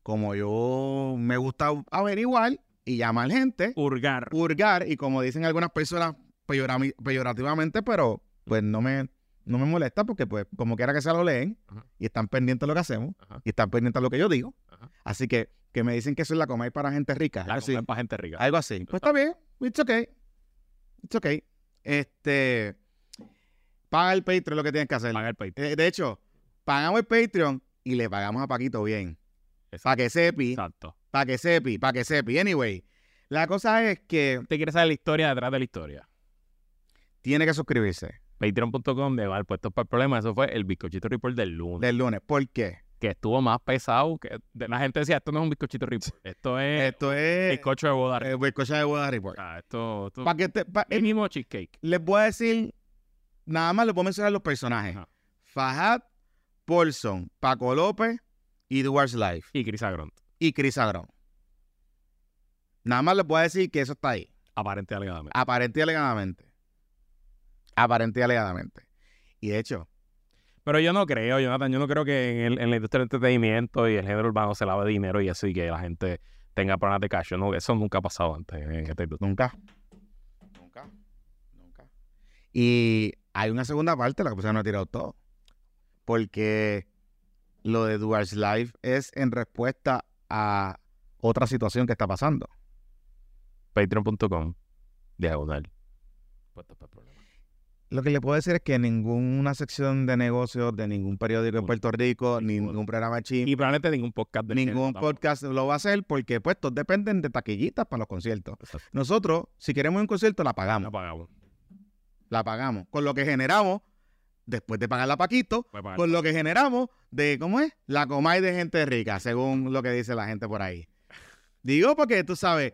S1: como yo me gusta averiguar y llamar gente,
S3: Hurgar.
S1: purgar, y como dicen algunas personas peyora- peyorativamente, pero pues no me, no me molesta porque pues como quiera que sea lo leen
S2: Ajá.
S1: y están pendientes de lo que hacemos
S2: Ajá.
S1: y están pendientes de lo que yo digo.
S2: Ajá.
S1: Así que que me dicen que eso es la comer para gente rica.
S2: La
S1: algo así.
S2: para gente rica.
S1: Algo así. Pues está bien. It's okay. It's okay. Este. Paga el Patreon lo que tienes que hacer.
S2: Paga el Patreon.
S1: Eh, de hecho, pagamos el Patreon y le pagamos a Paquito bien. Para que sepi.
S2: Exacto.
S1: Para que sepi. Para que sepi. Anyway. La cosa es que
S2: ¿Usted quiere saber la historia detrás de la historia?
S1: tiene que suscribirse
S2: Patreon.com de Val Puestos para el Problema. Eso fue el bizcochito report del lunes.
S1: del lunes. ¿Por qué?
S2: Que estuvo más pesado. que La gente decía, esto no es un bizcochito report. Esto es
S1: Esto es.
S2: bizcocho de boda.
S1: Eh, bizcocho de boda report.
S2: Ah, esto, esto
S1: que te- pa- eh,
S2: mínimo cheesecake.
S1: les voy a decir. Nada más les voy a mencionar los personajes:
S2: Ajá.
S1: Fahad, Paulson, Paco López y Duars Life.
S2: Y Chris Agront.
S1: y Chris Agrón. Nada más les voy a decir que eso está ahí.
S2: Aparente y alegadamente.
S1: Aparente y alegadamente. Aparente y alegadamente. Y de hecho,
S2: Pero yo no creo, Jonathan, yo no creo que en, el- en la industria del entretenimiento y el género urbano se lave dinero y eso y que la gente tenga problemas de cash. No, eso nunca ha pasado antes en esta industria.
S1: nunca. Nunca. Nunca. Y hay una segunda parte, la que puse no he tirado todo. Porque lo de Duars Live es en respuesta a otra situación que está pasando.
S2: Patreon.com, diagonal. Puestos para el Problema.
S1: Lo que le puedo decir es que ninguna sección de negocios de ningún periódico en. Puerto Rico,
S2: Ninguno.
S1: ningún programa de chisme,
S2: Y probablemente ningún podcast género
S1: Ningún
S2: tampoco.
S1: podcast lo va a hacer porque pues todos dependen de taquillitas para los conciertos.
S2: Exacto.
S1: Nosotros, si queremos un concierto, la pagamos.
S2: pagamos.
S1: La pagamos. Con lo que generamos, después de pagar la Paquito,
S2: Puede pagar.
S1: con lo que generamos de, ¿cómo es? La comay de gente rica, según lo que dice la gente por ahí. Digo porque tú sabes,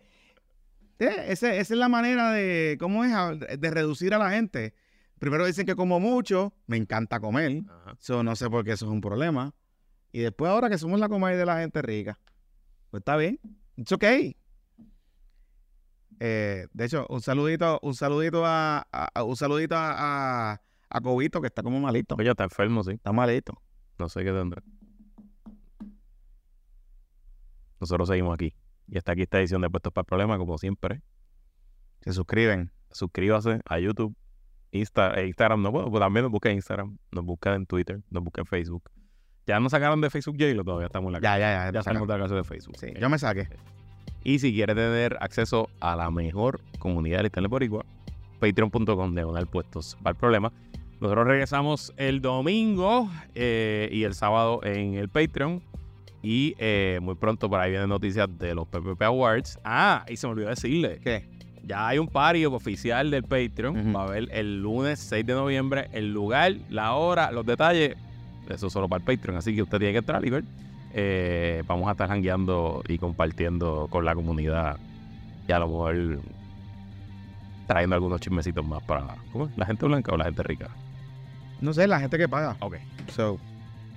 S1: eh, ese- esa es la manera de, ¿cómo es? A- De reducir a la gente. Primero dicen que como mucho, me encanta comer.
S2: Ajá.
S1: So, no sé por qué eso es un problema. Y después ahora que somos la comadre de la gente rica. Pues está bien. It's okay. Eh, de hecho, un saludito, un saludito a, a- a- un saludito a, a, a Cobito, que está como malito.
S2: Coño, está enfermo, sí.
S1: Está malito.
S2: No sé qué tendrá. Nosotros seguimos aquí. Y está aquí esta edición de Puestos para el Problema, como siempre.
S1: Se suscriben.
S2: Suscríbase a YouTube, Insta, eh, Instagram. No, pues también nos busca en Instagram, nos busca en Twitter, nos busca en Facebook. Ya nos sacaron de Facebook J-Lo, todavía estamos en la
S1: Ya, ya, ya.
S2: Ya salimos de la casa de Facebook.
S1: Sí, yo me saqué.
S2: Y si quieres tener acceso a la mejor comunidad de Internet Boricua, patreon.com diagonal puestos para el problema. Nosotros regresamos el domingo eh, y el sábado en el Patreon. Y eh, muy pronto por ahí vienen noticias de los PPP Awards. Ah, y se me olvidó decirle
S1: ¿Qué?
S2: ya hay un party oficial del Patreon. Va a haber el lunes 6 de noviembre. El lugar, la hora, los detalles. Eso solo para el Patreon. Así que usted tiene que entrar y ver. Eh, vamos a estar jangueando y compartiendo con la comunidad. Y a lo mejor trayendo algunos chismecitos más para la gente blanca o la gente rica.
S1: No sé, la gente que paga.
S2: Ok.
S1: So,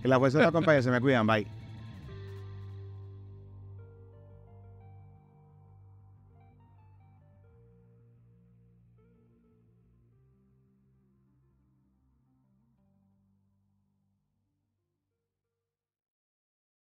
S1: que la fuerza de la compañía se me cuidan. Bye.